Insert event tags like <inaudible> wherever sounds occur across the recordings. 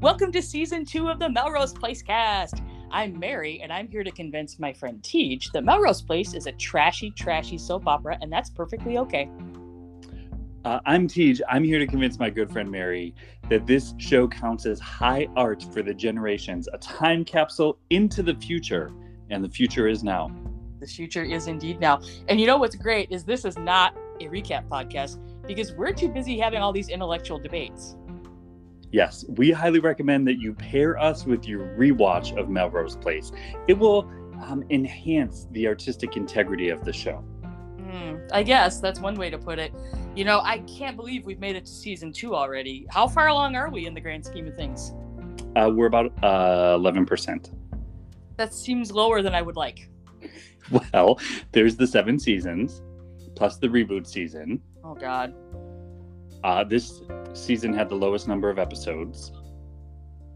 Welcome to season two of the Melrose Place cast. I'm Mary, and I'm here to convince my friend Teej that Melrose Place is a trashy, trashy soap opera, and that's perfectly okay. Uh, I'm Tej. I'm here to convince my good friend Mary that this show counts as high art for the generations, a time capsule into the future, and the future is now. The future is indeed now. And you know what's great is this is not a recap podcast because we're too busy having all these intellectual debates. Yes, we highly recommend that you pair us with your rewatch of Melrose Place. It will um, enhance the artistic integrity of the show. Mm, I guess that's one way to put it. You know, I can't believe we've made it to season two already. How far along are we in the grand scheme of things? Uh, we're about uh, 11%. That seems lower than I would like. <laughs> Well, there's the seven seasons plus the reboot season. Oh, God. Uh, this season had the lowest number of episodes.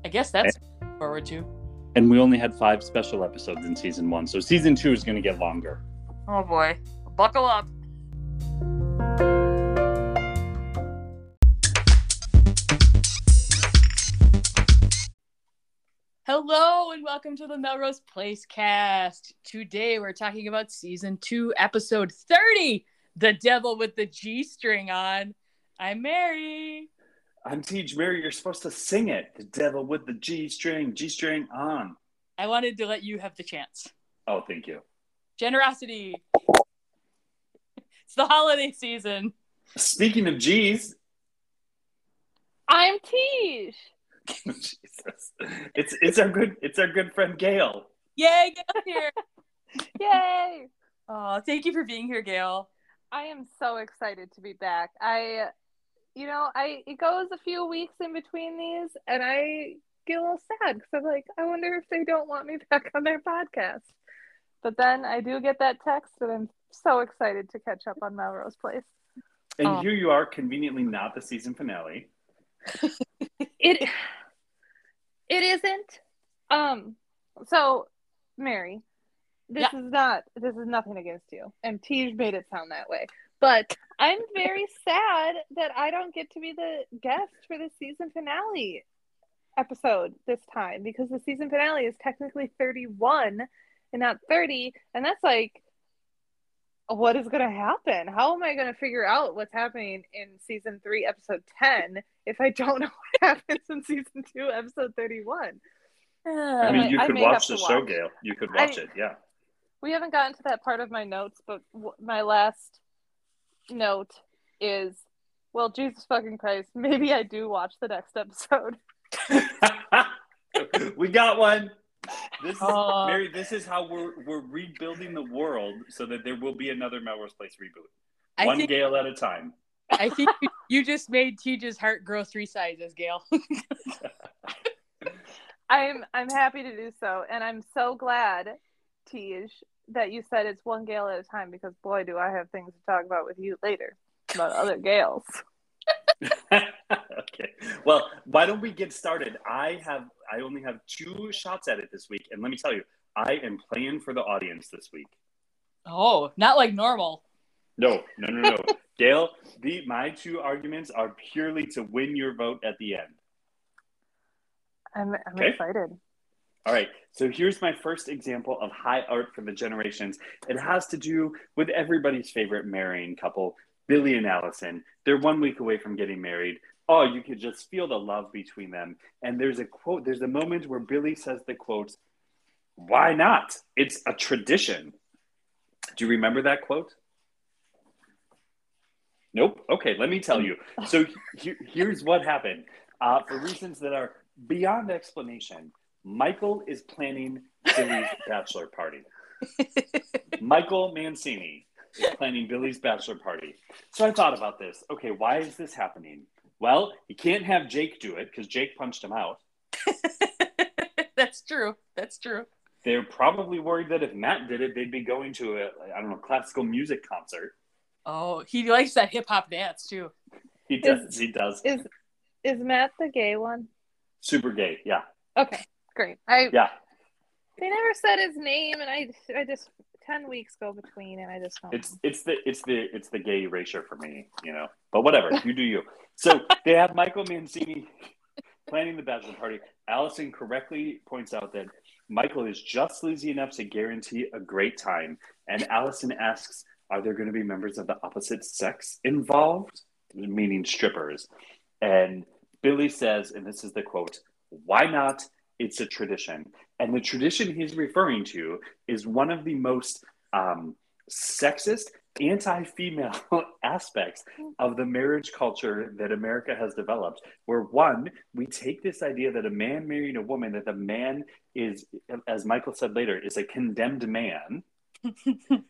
I guess that's forward to. And we only had five special episodes in season one. So season two is going to get longer. Oh, boy. Buckle up. Hello and welcome to the Melrose Place cast. Today we're talking about season two, episode 30 The Devil with the G string on. I'm Mary. I'm Tej Mary. You're supposed to sing it. The devil with the G string, G string on. I wanted to let you have the chance. Oh, thank you. Generosity. It's the holiday season. Speaking of G's, I'm Tej. <laughs> Jesus. It's it's our good it's our good friend Gail. Yay, get here. <laughs> Yay! Oh, thank you for being here, Gail. I am so excited to be back. I, you know, I it goes a few weeks in between these, and I get a little sad because I'm like, I wonder if they don't want me <laughs> back on their podcast. But then I do get that text, and I'm so excited to catch up on Melrose Place. And Oh. here you are, conveniently not the season finale. <laughs> It, it isn't. Um. So, Mary, this is not. This is nothing against you, and Tej made it sound that way. But I'm very sad that I don't get to be the guest for the season finale episode this time because the season finale is technically 31 and not 30, and that's like. What is going to happen? How am I going to figure out what's happening in season three, episode 10, if I don't <laughs> know what happens in season two, episode 31? I uh, I mean, you I could may watch have the to show, watch. Gail. You could watch I- it, yeah. We haven't gotten to that part of my notes, but w- my last note is, well, Jesus fucking Christ, <laughs> maybe I do watch the next episode. <laughs> we got one. This is Oh. Mary. This is how we're we're rebuilding the world so that there will be another Melrose Place reboot, I one think Gail at a time. I think you, you just made Tej's heart grow three sizes, Gail. <laughs> I'm I'm happy to do so, and I'm so glad, Tej, that you said it's one Gail at a time because boy, do I have things to talk about with you later about other Gails. <laughs> okay. Well, why don't we get started? I have I only have two shots at it this week, and let me tell you, I am playing for the audience this week. oh, not like normal. No, no, no, no. <laughs> Gail, the my two arguments are purely to win your vote at the end. I'm I'm Okay. excited. All right. So here's my first example of high art for the generations. It has to do with everybody's favorite marrying couple, Billy and Allison. They're one week away from getting married. Oh, you could just feel the love between them. And there's a quote, there's a moment where Billy says the quote, Why not? It's a tradition. Do you remember that quote? Nope. Okay, let me tell you. So he- here's what happened. Uh, for reasons that are beyond explanation, Michael is planning Billy's <laughs> bachelor party. <laughs> Michael Mancini is planning Billy's bachelor party. So I thought about this. Okay, why is this happening? Well, he can't have Jake do it because Jake punched him out. <laughs> That's true. That's true. They're probably worried that if Matt did it, they'd be going to a I don't know classical music concert. Oh, he likes that hip hop dance too. He does. he does. Is is Matt the gay one? Super gay. Yeah. Okay, great. I Yeah. they never said his name, and I I just ten weeks go between, and I just don't. It's it's the it's the it's the gay erasure for me, you know. But whatever, you do you. So they have Michael Mancini. planning the bachelor party, Allison correctly points out that Michael is just sleazy enough to guarantee a great time. And Allison asks, Are there going to be members of the opposite sex involved? Meaning strippers. And Billy says, and this is the quote, Why not? It's a tradition. And the tradition he's referring to is one of the most um, sexist anti-female <laughs> aspects of the marriage culture that America has developed where one we take this idea that a man marrying a woman that the man is as Michael said later is a condemned man <laughs>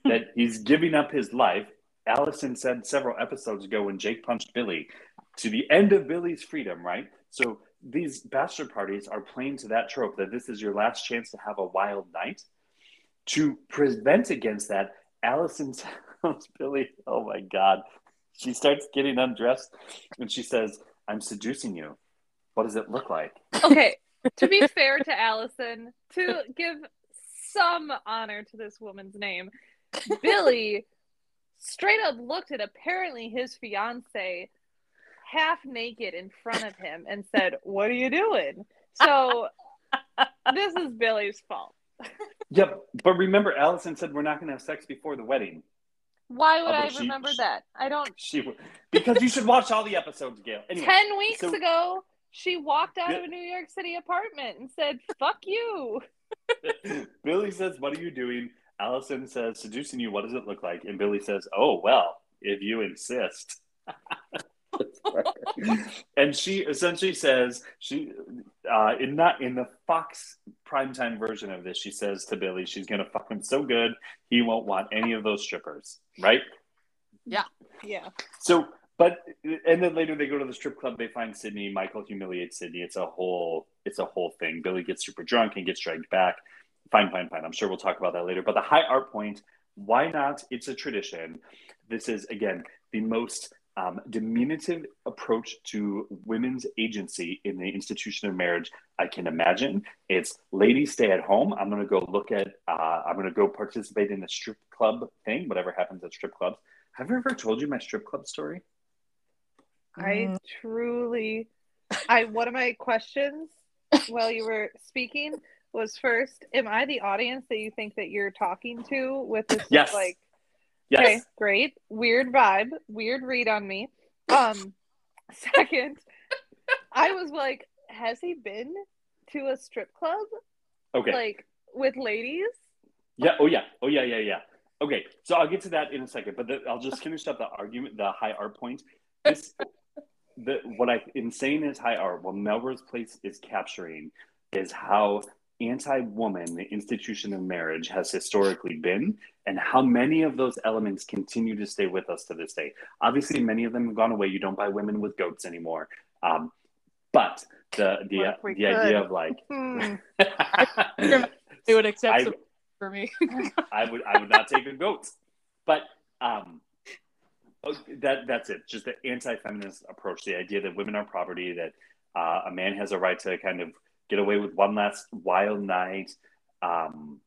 that he's giving up his life Allison said several episodes ago when Jake punched Billy to the end of Billy's freedom right so these bachelor parties are playing to that trope that this is your last chance to have a wild night to prevent against that Allison <laughs> tells Billy, oh my God. She starts getting undressed and she says, I'm seducing you. What does it look like? <laughs> Okay. to be fair to Allison, to give some honor to this woman's name, Billy straight up looked at apparently his fiance half naked in front of him and said, What are you doing? So <laughs> this is Billy's fault. Yep. But remember, Allison said we're not going to have sex before the wedding. Why would I she, remember that? I don't. She because you should watch all the episodes, Gail. Anyway, Ten weeks so... ago, she walked out of a New York City apartment and said, "Fuck you." <laughs> Billy says, "What are you doing?" Allison says, "Seducing you. What does it look like?" And Billy says, "Oh well, if you insist." <laughs> and she essentially says she uh, in not in the Fox primetime version of this, she says to Billy, she's gonna fuck him so good he won't want any of those strippers, right? Yeah, yeah. So, but and then later they go to the strip club. They find Sydney. Michael humiliates Sydney. It's a whole it's a whole thing. Billy gets super drunk and gets dragged back. Fine, fine, fine. I'm sure we'll talk about that later. But the high art point, why not? It's a tradition. This is again the most um, diminutive approach to women's agency in the institution of marriage I can imagine. It's ladies stay at home. I'm going to go look at, uh, I'm going to go participate in the strip club thing, whatever happens at strip clubs. Have I ever told you my strip club story? I mm. truly, I, one of my questions while you were speaking was first, am I the audience that you think that you're talking to with this yes. like Yes. Okay, great. Weird vibe. Weird read on me. Um, <laughs> second, I was like, has he been to a strip club? Okay. Like with ladies? Yeah. Oh yeah. Oh yeah. Yeah. Yeah. Okay. So I'll get to that in a second, but the, I'll just finish up the argument, the high art point. This, the what I insane is high art. What Melrose Place is capturing is how anti-woman the institution of marriage has historically been and how many of those elements continue to stay with us to this day. Obviously many of them have gone away. You don't buy women with goats anymore. Um, but the the, the idea of like <laughs> hmm. <laughs> they would accept I, for me. <laughs> I would i would not take a goat but um oh, that that's it. Just the anti-feminist approach the idea that women are property that uh, a man has a right to kind of get away with one last wild night, um,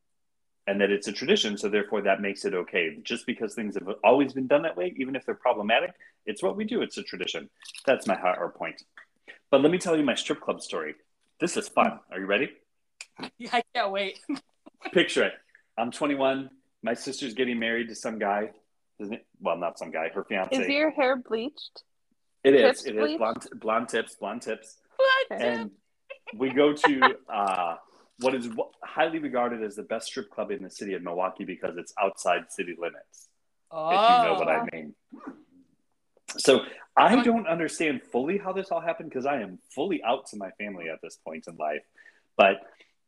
and that it's a tradition. So therefore, that makes it okay. Just because things have always been done that way, even if they're problematic, it's what we do. It's a tradition. That's my hard point. But let me tell you my strip club story. This is fun. Are you ready? Yeah, I can't wait. <laughs> Picture it. I'm 21. My sister's getting married to some guy. It? Well, not some guy. Her fiance. Is your hair bleached? It tips is. It bleached? is blonde, blonde tips. Blonde tips. Blonde and we go to uh, what is highly regarded as the best strip club in the city of Milwaukee because it's outside city limits. Oh. If you know what I oh. mean. So I don't understand fully how this all happened because I am fully out to my family at this point in life. But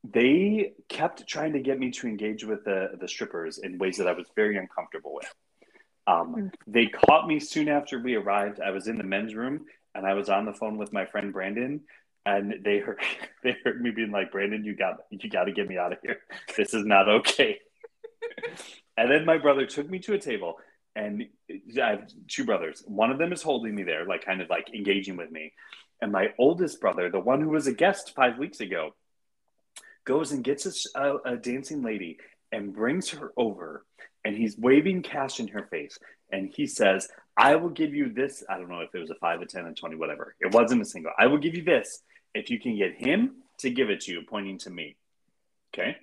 they kept trying to get me to engage with the, the strippers in ways that I was very uncomfortable with. Um, hmm. they caught me soon after we arrived. I was in the men's room and I was on the phone with my friend Brandon, and they heard <laughs> they heard me being like, Brandon, you got you got to get me out of here. This is not okay. <laughs> and then my brother took me to a table, and I have two brothers. One of them is holding me there, like kind of like engaging with me, and my oldest brother, the one who was a guest five weeks ago, goes and gets a, a, a dancing lady and brings her over, and he's waving cash in her face, and he says, "I will give you this." I don't know if it was a five, a ten, a twenty, whatever. It wasn't a single. I will give you this if you can get him to give it to you, pointing to me. Okay.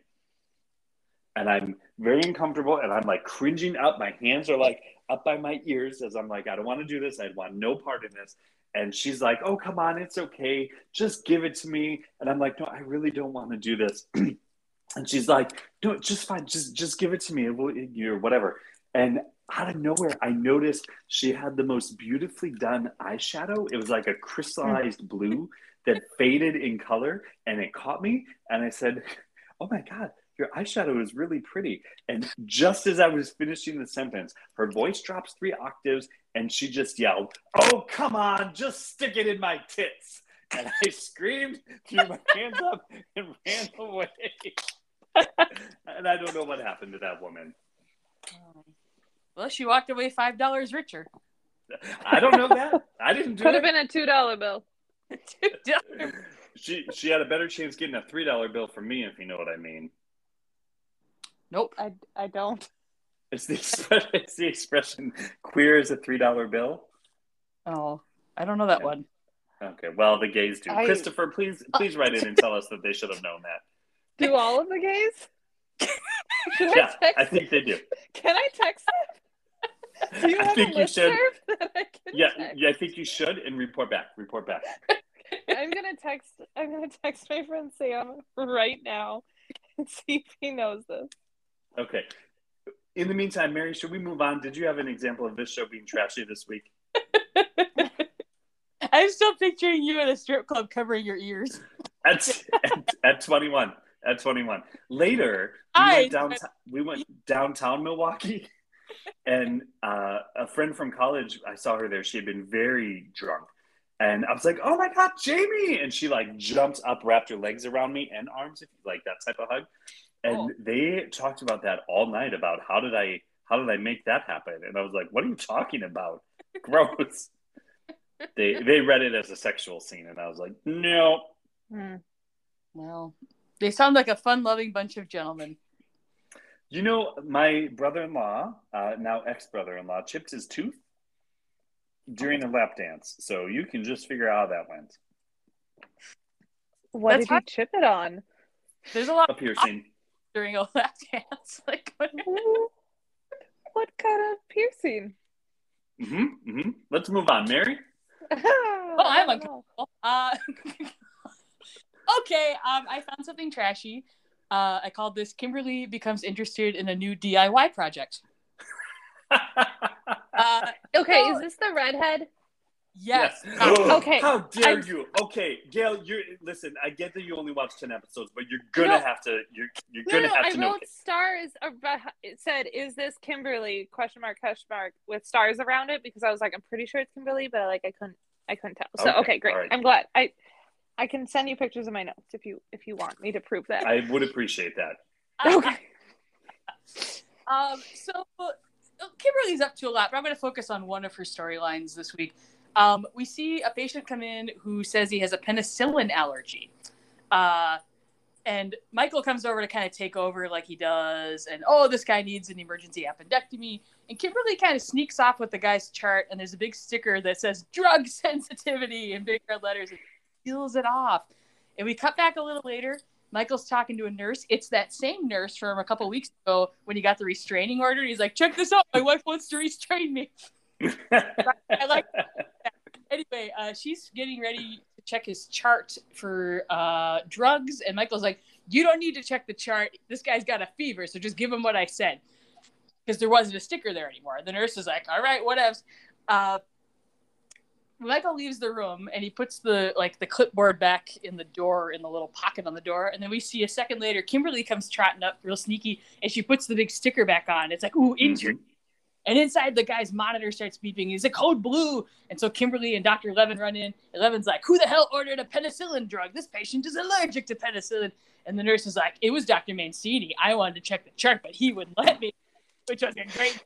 And I'm very uncomfortable and I'm like cringing up. My hands are like up by my ears as I'm like, I don't want to do this. I want no part in this. And she's like, Oh, come on, it's okay. Just give it to me. And I'm like, No, I really don't want to do this. <clears throat> and she's like, No, just fine. Just just give it to me It will you or whatever. And out of nowhere, I noticed she had the most beautifully done eyeshadow. It was like a mm. crystallized blue that faded in color and it caught me. And I said, Oh my God, your eyeshadow is really pretty. And just as I was finishing the sentence, her voice drops three octaves and she just yelled, Oh, come on, just stick it in my tits. And I screamed, threw my hands up, and ran away. and I don't know what happened to that woman. Well, she walked away five dollars richer. I don't know that. I didn't do Could it. have been a two dollar bill. Two dollars. <laughs> She she had a better chance getting a three dollar bill from me, if you know what I mean. Nope. I, I don't. It's the expression. <laughs> It's the expression. Queer is a three dollar bill. Oh, I don't know that Yeah. one. Okay, well the gays do. I- Christopher, please please write in and tell us that they should have known that. Do all of the gays? <laughs> Yeah, I text? I think they do. Can I text them? Do you I think a you should. <laughs> that I can Yeah, text? yeah, I think you should and report back. Report back. <laughs> I'm gonna text. I'm gonna text my friend Sam right now and <laughs> see if he knows this. Okay. In the meantime, Mary, should we move on? Did you have an example of this show being trashy this week? I'm still picturing you at a strip club covering your ears. At, at, at 21. At 21. Later, we I- went downtown. We went downtown Milwaukee, and uh, a friend from college. I saw her there. She had been very drunk, and I was like, "Oh my god, Jamie!" And she like jumped up, wrapped her legs around me and arms, if you like that type of hug. And Oh. they talked about that all night about how did I how did I make that happen? And I was like, "What are you talking about? <laughs> Gross." they they read it as a sexual scene, and I was like, "No." Hmm. Well, they sound like a fun-loving bunch of gentlemen. You know, my brother-in-law, uh, now ex-brother-in-law, chipped his tooth during a lap dance. So you can just figure out how that went. What That's did you chip it on? There's a lot A piercing. during a <laughs> lap dance. Like, what- <laughs> what kind of piercing? hmm hmm Let's move on, Mary. <laughs> oh, I'm uncomfortable. Uh, okay, um, I found something trashy. Uh, I called this Kimberly becomes interested in a new DIY project. <laughs> Uh, Okay, No. is this the redhead? yes. Okay, How dare I'm- you? Okay, Gail, you're listen. I get that you only watched ten episodes, but you're gonna No. have to. You're you're No, gonna no, have I to know. wrote stars. About, it said, "Is this Kimberly?" Question mark, question mark, with stars around it because I was like, I'm pretty sure it's Kimberly, but like I couldn't, I couldn't tell. So Okay, okay, great. all right. I'm glad. I, I can send you pictures of my notes if you if you want me to prove that. I would appreciate that. <laughs> okay. Um, so Kimberly's up to a lot, but I'm going to focus on one of her storylines this week. Um, we see a patient come in who says he has a penicillin allergy. Uh, and Michael comes over to kind of take over like he does. And oh, this guy needs an emergency appendectomy. And Kimberly kind of sneaks off with the guy's chart. And there's a big sticker that says drug <laughs> sensitivity in big red letters and peels it off. And we cut back a little later. Michael's talking to a nurse. It's that same nurse from a couple weeks ago when he got the restraining order. He's like, check this out. My wife wants to restrain me. <laughs> I like that. anyway, uh, she's getting ready to check his chart for uh, drugs, and Michael's like, "You don't need to check the chart. This guy's got a fever, so just give him what I said." Because there wasn't a sticker there anymore. The nurse is like, "All right, whatevs." Uh, Michael leaves the room and he puts the like the clipboard back in the door in the little pocket on the door, and then we see a second later Kimberly comes trotting up real sneaky, and she puts the big sticker back on. It's like, "Ooh, injured." Mm-hmm. And inside the guy's monitor starts beeping. He's a code blue. And so Kimberly and Dr. Levin run in. And Levin's like, Who the hell ordered a penicillin drug? This patient is allergic to penicillin. And the nurse is like, It was Dr. Mancini. I wanted to check the chart, but he wouldn't let me, which was a great.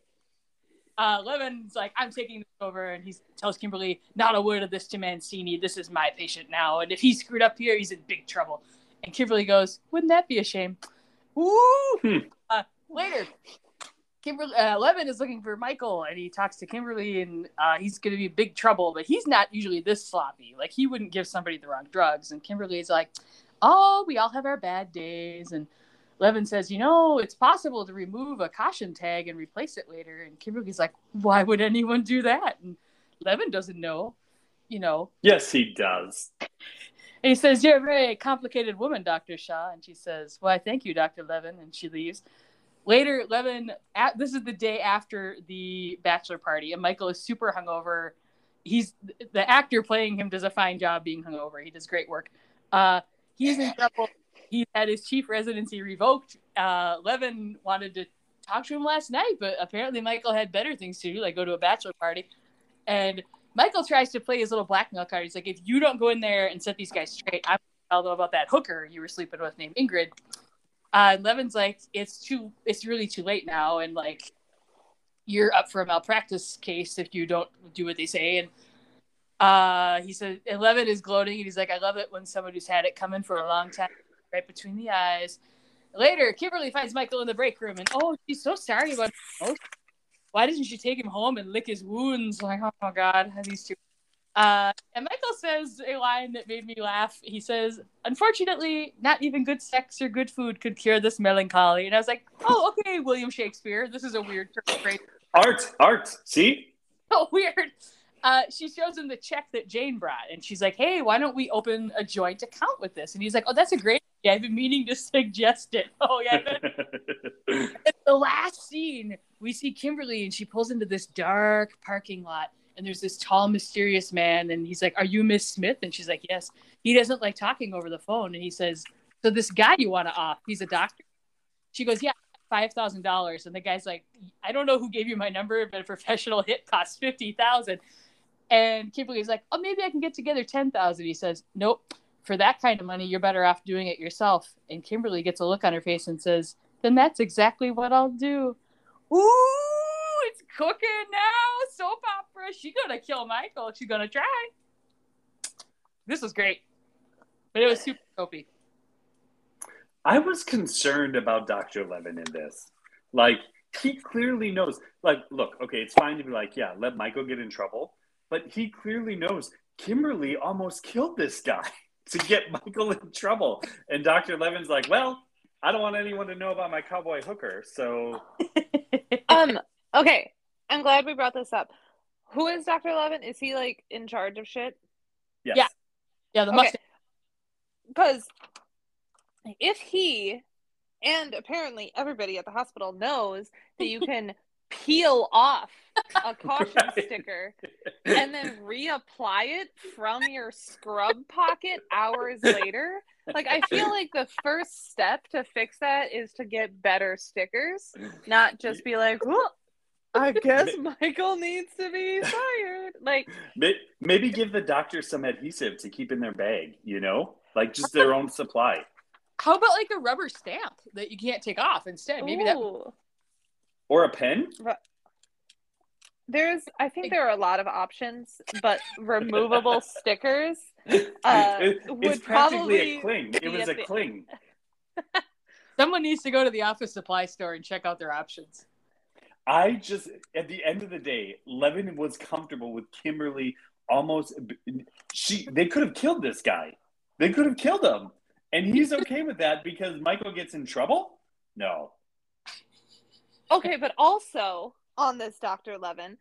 Uh, Levin's like, I'm taking this over. And he tells Kimberly, Not a word of this to Mancini. This is my patient now. And if he screwed up here, he's in big trouble. And Kimberly goes, Wouldn't that be a shame? Woo! Hmm. Uh, later, Kimberly uh, Levin is looking for Michael, and he talks to Kimberly, and uh, he's going to be big trouble. But he's not usually this sloppy. Like he wouldn't give somebody the wrong drugs. And Kimberly is like, "Oh, we all have our bad days." And Levin says, "You know, it's possible to remove a caution tag and replace it later." And Kimberly's like, "Why would anyone do that?" And Levin doesn't know. You know. Yes, he does. And he says, You're a very complicated woman, Dr. Shaw. And she says, Why, thank you, Dr. Levin. And she leaves. Later, Levin, at, this is the day after the bachelor party, and Michael is super hungover. He's the actor playing him does a fine job being hungover. He does great work. Uh, he's in trouble. He had his chief residency revoked. Uh, Levin wanted to talk to him last night, but apparently Michael had better things to do, like go to a bachelor party. And Michael tries to play his little blackmail card. He's like, if you don't go in there and set these guys straight, I'm tell them about that hooker you were sleeping with named Ingrid. Uh, Levin's like, it's too, it's really too late now, and like, you're up for a malpractice case if you don't do what they say. And uh, he said, and Levin is gloating, and he's like, I love it when someone who's had it coming for a long time, right between the eyes. Later, Kimberly finds Michael in the break room, and oh, she's so sorry about Oh, why doesn't she take him home and lick his wounds? Like, oh my god, how these two. Uh, and Michael says a line that made me laugh. He says, "Unfortunately, not even good sex or good food could cure this melancholy." And I was like, "Oh, okay, William Shakespeare. This is a weird phrase." Art, art. See? So <laughs> weird. Uh, she shows him the check that Jane brought, and she's like, "Hey, why don't we open a joint account with this?" And he's like, "Oh, that's a great idea. I've been meaning to <laughs> suggest it." <laughs> Oh yeah. <laughs> the last scene, we see Kimberly, and she pulls into this dark parking lot, and there's this tall, mysterious man, and he's like, "Are you Miss Smith?" And she's like, "Yes." He doesn't like talking over the phone, and he says, "So this guy you want to off? He's a doctor." She goes, "Yeah." Five thousand dollars, and the guy's like, "I don't know who gave you my number, but a professional hit costs fifty thousand. And Kimberly's like, oh, maybe I can get together 10,000. He says, nope, for that kind of money, you're better off doing it yourself. And Kimberly gets a look on her face and says, then that's exactly what I'll do. Ooh, it's cooking now. Soap opera. She's going to kill Michael. She's going to try. This was great. But it was super soapy. I was concerned about Dr. Levin in this. Like, he clearly knows. Like, look, okay, it's fine to be like, yeah, let Michael get in trouble but he clearly knows Kimberly almost killed this guy <laughs> to get <laughs> Michael in trouble. And Dr. Levin's like, well, I don't want anyone to know about my cowboy hooker. So, <laughs> um, okay. I'm glad we brought this up. Who is Dr. Levin? Is he like in charge of shit? Yes. Yeah. Yeah, the okay. Because if he and apparently everybody at the hospital knows that you <laughs> can peel off a <laughs> caution right. sticker and then reapply it from your scrub pocket hours later. Like I feel like the first step to fix that is to get better stickers, not just be like, "Well, I <laughs> guess Michael needs to be fired." Like maybe give the doctor some adhesive to keep in their bag, you know? Like just their own supply. How about like a rubber stamp that you can't take off instead? Maybe Ooh. that or a pen. There's, I think there are a lot of options, but removable <laughs> stickers uh, it, it's practically a cling. It was a the... cling. <laughs> Someone needs to go to the office supply store and check out their options. I just, at the end of the day, Levin was comfortable with Kimberly almost. She, they could have killed this guy. They could have killed him, and he's okay with that because Michael gets in trouble. No, okay, but also on this Dr. Levin,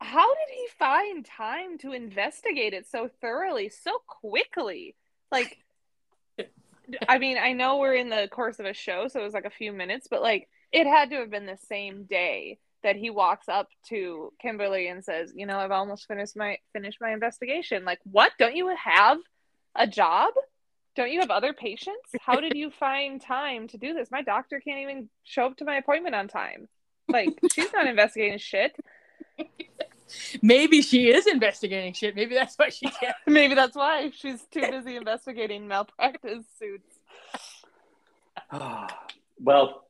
how did he find time to investigate it so thoroughly, so quickly? Like, I mean, I know we're in the course of a show, so it was like a few minutes, but like, it had to have been the same day that he walks up to Kimberly and says, "You know, I've almost finished my finished my investigation." Like, what? Don't you have a job? Don't you have other patients? How did you find time to do this? My doctor can't even show up to my appointment on time. Like, she's not investigating shit. <laughs> Maybe she is investigating shit. Maybe that's why she can't. <laughs> Maybe that's why she's too busy investigating malpractice suits. <sighs> well,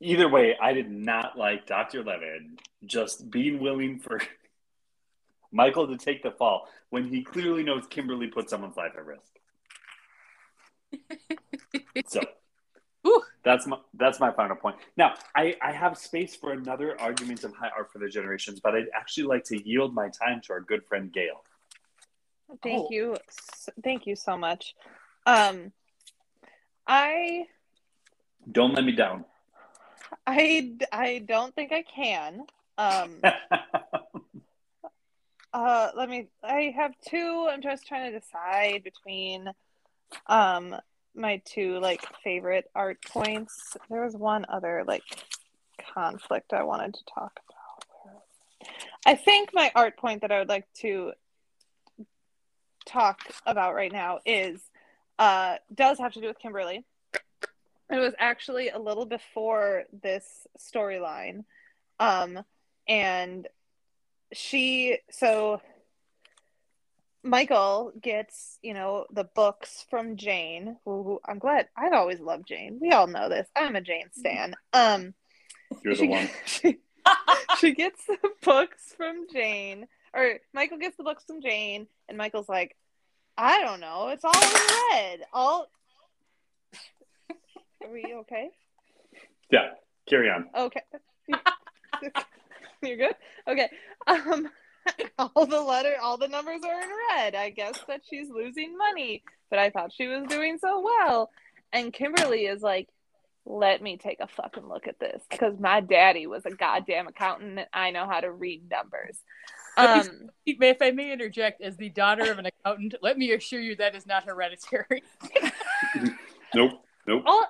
either way, I did not like Dr. Levin just being willing for <laughs> Michael to take the fall when he clearly knows Kimberly put someone's life at risk so, <laughs> that's my that's my final point. Now, I, I have space for another argument of high art for the generations, but I'd actually like to yield my time to our good friend Gail. Thank Oh. you. Thank you so much. Um, I Don't let me down. I I don't think I can. Um, <laughs> uh, let me. I have two. I'm just trying to decide between, um, my two like favorite art points. There was one other like conflict I wanted to talk about. I think my art point that I would like to talk about right now is uh does have to do with Kimberly. It was actually a little before this storyline. Um and she so Michael gets, you know, the books from Jane. Who, who I'm glad I've always loved Jane. We all know this. I'm a Jane stan. Um You're the she, one. <laughs> she, she gets the books from Jane, or Michael gets the books from Jane, and Michael's like, I don't know, it's all in red. All. <laughs> Are we okay? Yeah, carry on. Okay. <laughs> You're good? Okay. Um <laughs> all the letter all the numbers are in red. I guess that she's losing money, but I thought she was doing so well. And Kimberly is like, let me take a fucking look at this because my daddy was a goddamn accountant and I know how to read numbers. Um, If I may interject, as the daughter of an accountant, let me assure you that is not hereditary. <laughs> Nope, nope. all,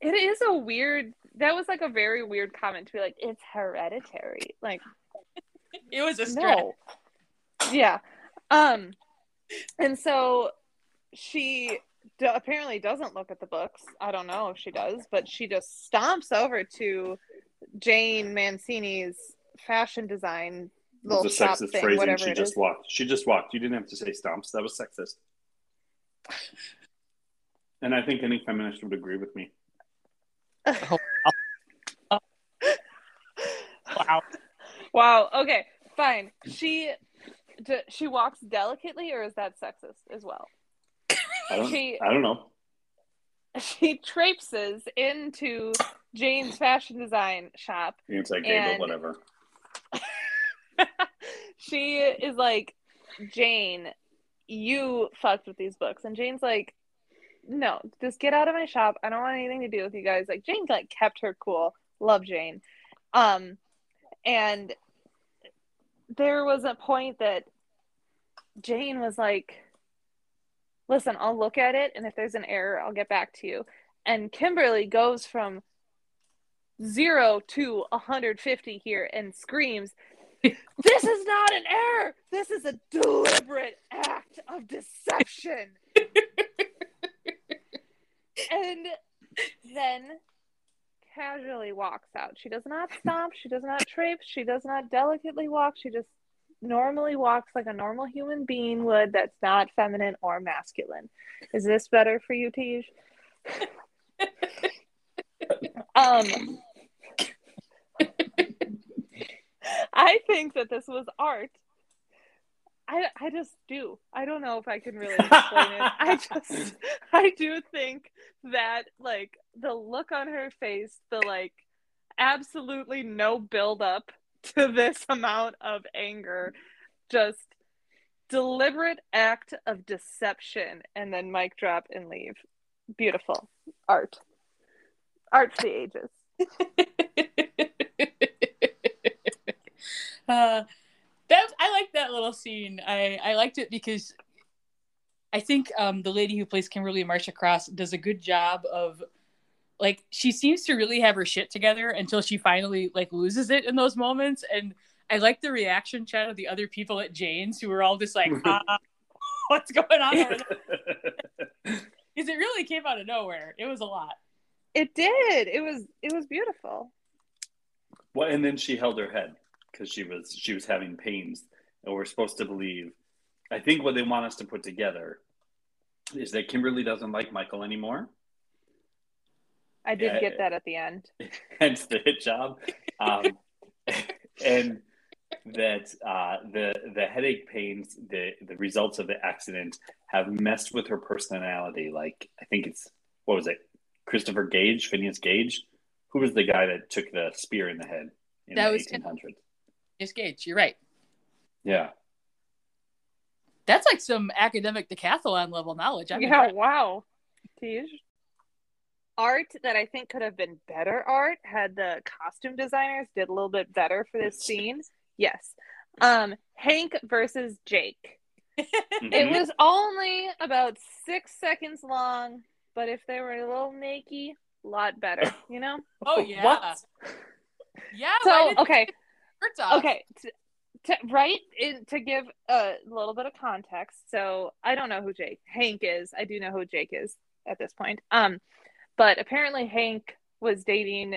it is a weird. That was like a very weird comment to be like, it's hereditary. Like, <laughs> It was a stretch. no. Yeah. Um, and so she d- apparently doesn't look at the books. I don't know if she does, but she just stomps over to Jane Mancini's fashion design It little was a shop sexist thing, phrasing. whatever She it just is. walked. She just walked. You didn't have to say stomps. That was sexist. <laughs> And I think any feminist would agree with me. <laughs> Wow. Wow. Okay. Fine. She d- she walks delicately, or is that sexist as well? I don't, She- I don't know. She traipses into Jane's fashion design shop. It's like gay, And- but whatever. <laughs> she is like, Jane, you fucked with these books, and Jane's like, no, just get out of my shop. I don't want anything to do with you guys. Like Jane like kept her cool. Love Jane. Um, and there was a point that Jane was like, listen, I'll look at it, and if there's an error, I'll get back to you. And Kimberly goes from zero to 150 here and screams, <laughs> This is not an error. This is a deliberate act of deception. <laughs> and then casually walks out. She does not stomp. She does not traipse. She does not delicately walk. She just normally walks like a normal human being would that's not feminine or masculine. Is this better for you, Tej? um, I think that this was art. I, I just do. I don't know if I can really explain it. I <laughs> just <laughs> I do think that like the look on her face, the like absolutely no build up <laughs> to this amount of anger, just deliberate act of deception and then mic drop and leave. Beautiful. Art. Art for the ages. uh, that I like that little scene. I I liked it because I think um, the lady who plays Kimberly Marcia Cross does a good job of like she seems to really have her shit together until she finally like loses it in those moments and I like the reaction chat of the other people at Jane's who were all just like, uh, <laughs> "What's going on?" Over? <laughs> Because it really came out of nowhere. It was a lot. It did. It was it was beautiful. well, and then she held her head because she was she was having pains, and we're supposed to believe. I think what they want us to put together is that Kimberly doesn't like Michael anymore. I did Yeah. get that at the end. <laughs> hence the hit job, um, <laughs> and that uh, the the headache pains, the the results of the accident, have messed with her personality. Like I think it's what was it, Christopher Gage, Phineas Gage. Who was the guy that took the spear in the head in That the was- 1800s? Yes, Gage, you're right. Yeah. That's like some academic decathlon level knowledge. I'm yeah, impressed. wow. Tej. Art that I think could have been better art had the costume designers did a little bit better for this scene. Yes. Um, Hank versus Jake. <laughs> It was only about six seconds long, but if they were a little naked, a lot better, you know? Oh yeah, <laughs> What? yeah. So, okay, they take their shirts off? okay. To, to, right in, to give a little bit of context, so I don't know who Jake Hank is. I do know who Jake is at this point. Um, but apparently Hank was dating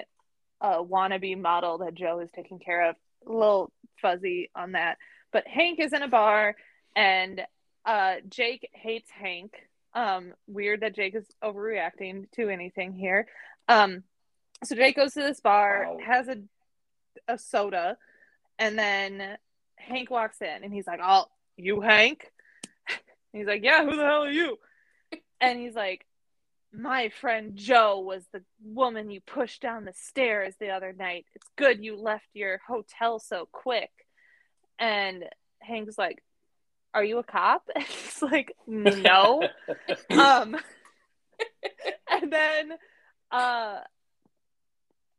a wannabe model that Joe is taking care of. A little fuzzy on that, but Hank is in a bar, and uh, Jake hates Hank. Um, weird that Jake is overreacting to anything here. Um, so Jake goes to this bar, Wow. has a a soda, and then Hank walks in and he's like, Oh, you Hank? And <laughs> he's like, Yeah, who the hell are you? And he's like, My friend Joe was the woman you pushed down the stairs the other night. It's good you left your hotel so quick. And Hank's like, Are you a cop? <laughs> And he's like, No. <laughs> um and then uh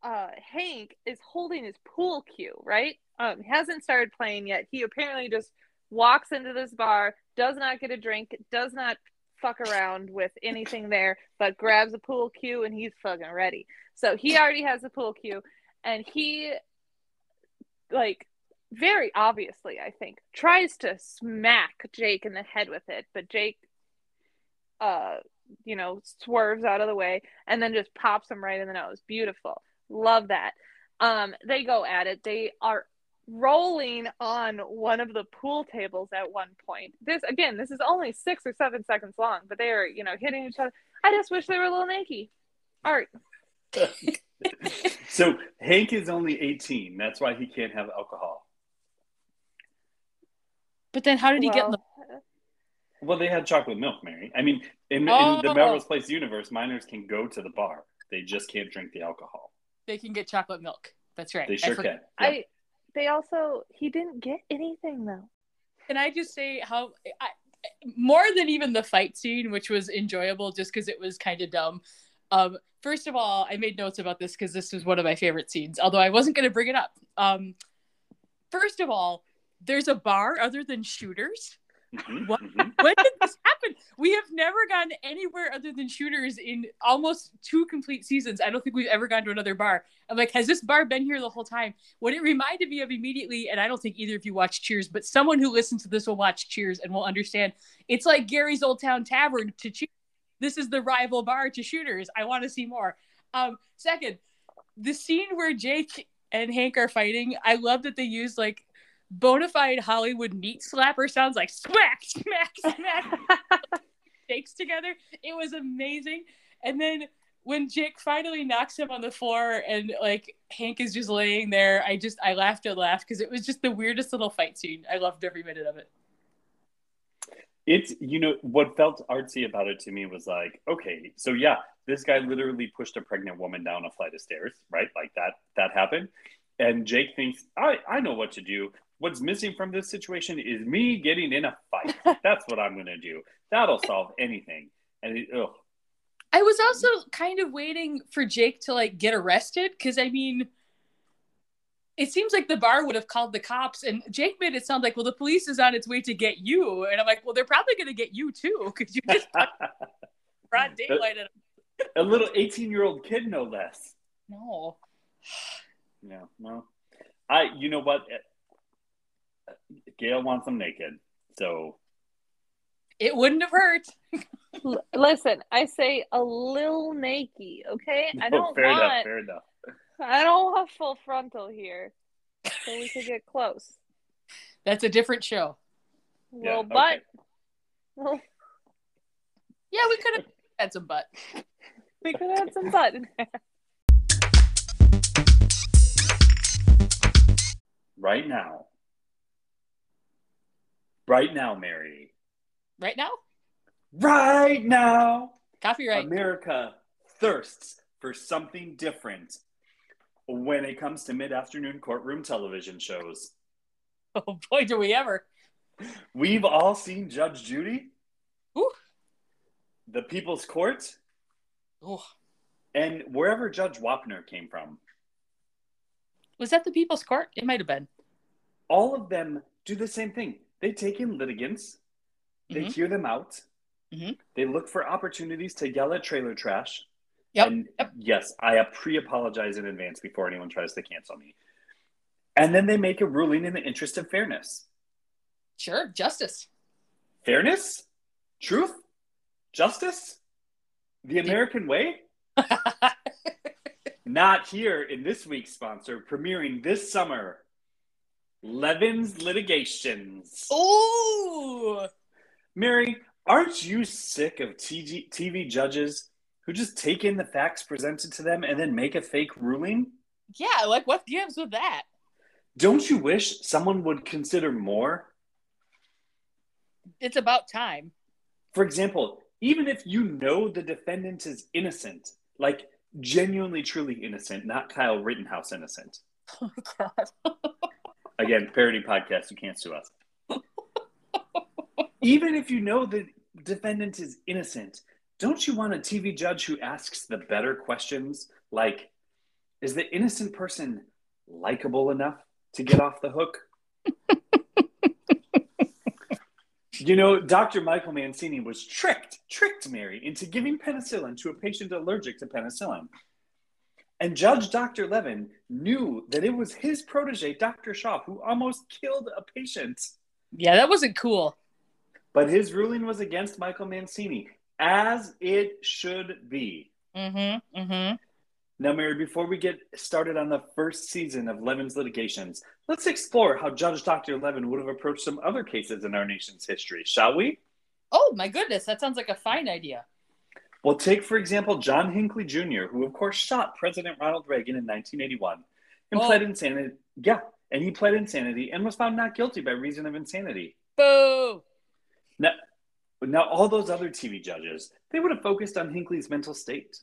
uh Hank is holding his pool cue, right? Um hasn't started playing yet. He apparently just walks into this bar, does not get a drink, does not fuck around with anything there, but grabs a pool cue and he's fucking ready. So he already has a pool cue and he like very obviously, I think, tries to smack Jake in the head with it, but Jake uh you know swerves out of the way and then just pops him right in the nose beautiful love that um they go at it they are rolling on one of the pool tables at one point this again this is only six or seven seconds long but they are you know hitting each other i just wish they were a little naked art <laughs> so Hank is only 18. That's why he can't have alcohol. But then, how did he get the? Well, Well, they had chocolate milk, Mary. I mean, in, in Oh. the Melrose Place universe, minors can go to the bar. They just can't drink the alcohol. They can get chocolate milk. That's right. They sure forgot. can. Yep. i they also he didn't get anything though Can I just say how I, more than even the fight scene, which was enjoyable just because it was kind of dumb. Um, first of all, I made notes about this because this was one of my favorite scenes, although I wasn't going to bring it up. Um, first of all, there's a bar other than shooters. Mhm, What? mhm. <laughs> When did this happen? We have never gone anywhere other than shooters in almost two complete seasons. I don't think we've ever gone to another bar. I'm like, has this bar been here the whole time? What it reminded me of immediately, and I don't think either of you watch Cheers, but someone who listens to this will watch Cheers and will understand. It's like Gary's Olde Towne Tavern to Cheers. This is the rival bar to Shooters. I want to see more. Um, second, the scene where Jake and Hank are fighting, I love that they use like bona fide Hollywood meat slapper sounds like smack, smack, smack <laughs> shakes together. It was amazing. And then when Jake finally knocks him on the floor and like Hank is just laying there, I just I laughed and laughed because it was just the weirdest little fight scene. I loved every minute of it. It's you know what felt artsy about it to me was like, okay, so yeah, this guy literally pushed a pregnant woman down a flight of stairs, right? Like that that happened. And Jake thinks, I, I know what to do. What's missing from this situation is me getting in a fight. <laughs> That's what I'm gonna do. That'll solve anything. And it, ugh. I was also kind of waiting for Jake to like get arrested because I mean, it seems like the bar would have called the cops, and Jake made it sound like, well, the police is on its way to get you, and I'm like, well, they're probably going to get you too because you just <laughs> brought daylight at a little 18 year old kid, no less. no. <sighs> Yeah, well, I, you know what? Gail wants them naked. So, It wouldn't have hurt. L- Listen, I say a little naked, okay? <laughs> I don't fair enough, want fair enough. I don't want full frontal here. So we could get close. That's a different show. Yeah, Little okay. butt. Little- Yeah, we could have had some butt. we could have had some butt. Right now. Right now, Mary. Right now? Right now. Copyright. America thirsts for something different when it comes to mid afternoon courtroom television shows. <laughs> Oh boy, do we ever. We've all seen Judge Judy, Ooh. The People's Court, Ooh. and wherever Judge Wapner came from. Was that the People's Court? It might have been. All of them do the same thing. They take in litigants, they Mhm. hear them out, Mhm. they look for opportunities to yell at trailer trash. Yep. And Yep. yes, I pre apologize in advance before anyone tries to cancel me. And then they make a ruling in the interest of fairness. Sure, justice. Fairness? Truth? Justice? The American way? <laughs> Not here in this week's sponsor, premiering this summer Levin's Litigations. Ooh. Mary, aren't you sick of TG, TV judges who just take in the facts presented to them and then make a fake ruling? Yeah, like what gives with that? Don't you wish someone would consider more? It's about time. For example, even if you know the defendant is innocent, like genuinely, truly innocent, not Kyle Rittenhouse innocent. <laughs> Oh god. <laughs> Again, parody podcast, you can't sue us. <laughs> even if you know the defendant is innocent, don't you want a TV judge who asks the better questions like, is the innocent person likable enough to get off the hook? <laughs> you know, Dr. Michael Mancini was tricked, tricked Mary into giving penicillin to a patient allergic to penicillin. And Judge Dr. Levin knew that it was his protege, Dr. Shaw, who almost killed a patient. Yeah, that wasn't cool. But his ruling was against Michael Mancini, as it should be. Mm-hmm. Mm-hmm. Now, Mary, before we get started on the first season of Levin's litigations, let's explore how Judge Dr. Levin would have approached some other cases in our nation's history, shall we? Oh my goodness, that sounds like a fine idea. Well, take, for example, John Hinckley Jr., who, of course, shot President Ronald Reagan in 1981 and Oh. pled insanity. Yeah, and he pled insanity and was found not guilty by reason of insanity. Boo! Now, now all those other TV judges, they would have focused on Hinckley's mental state,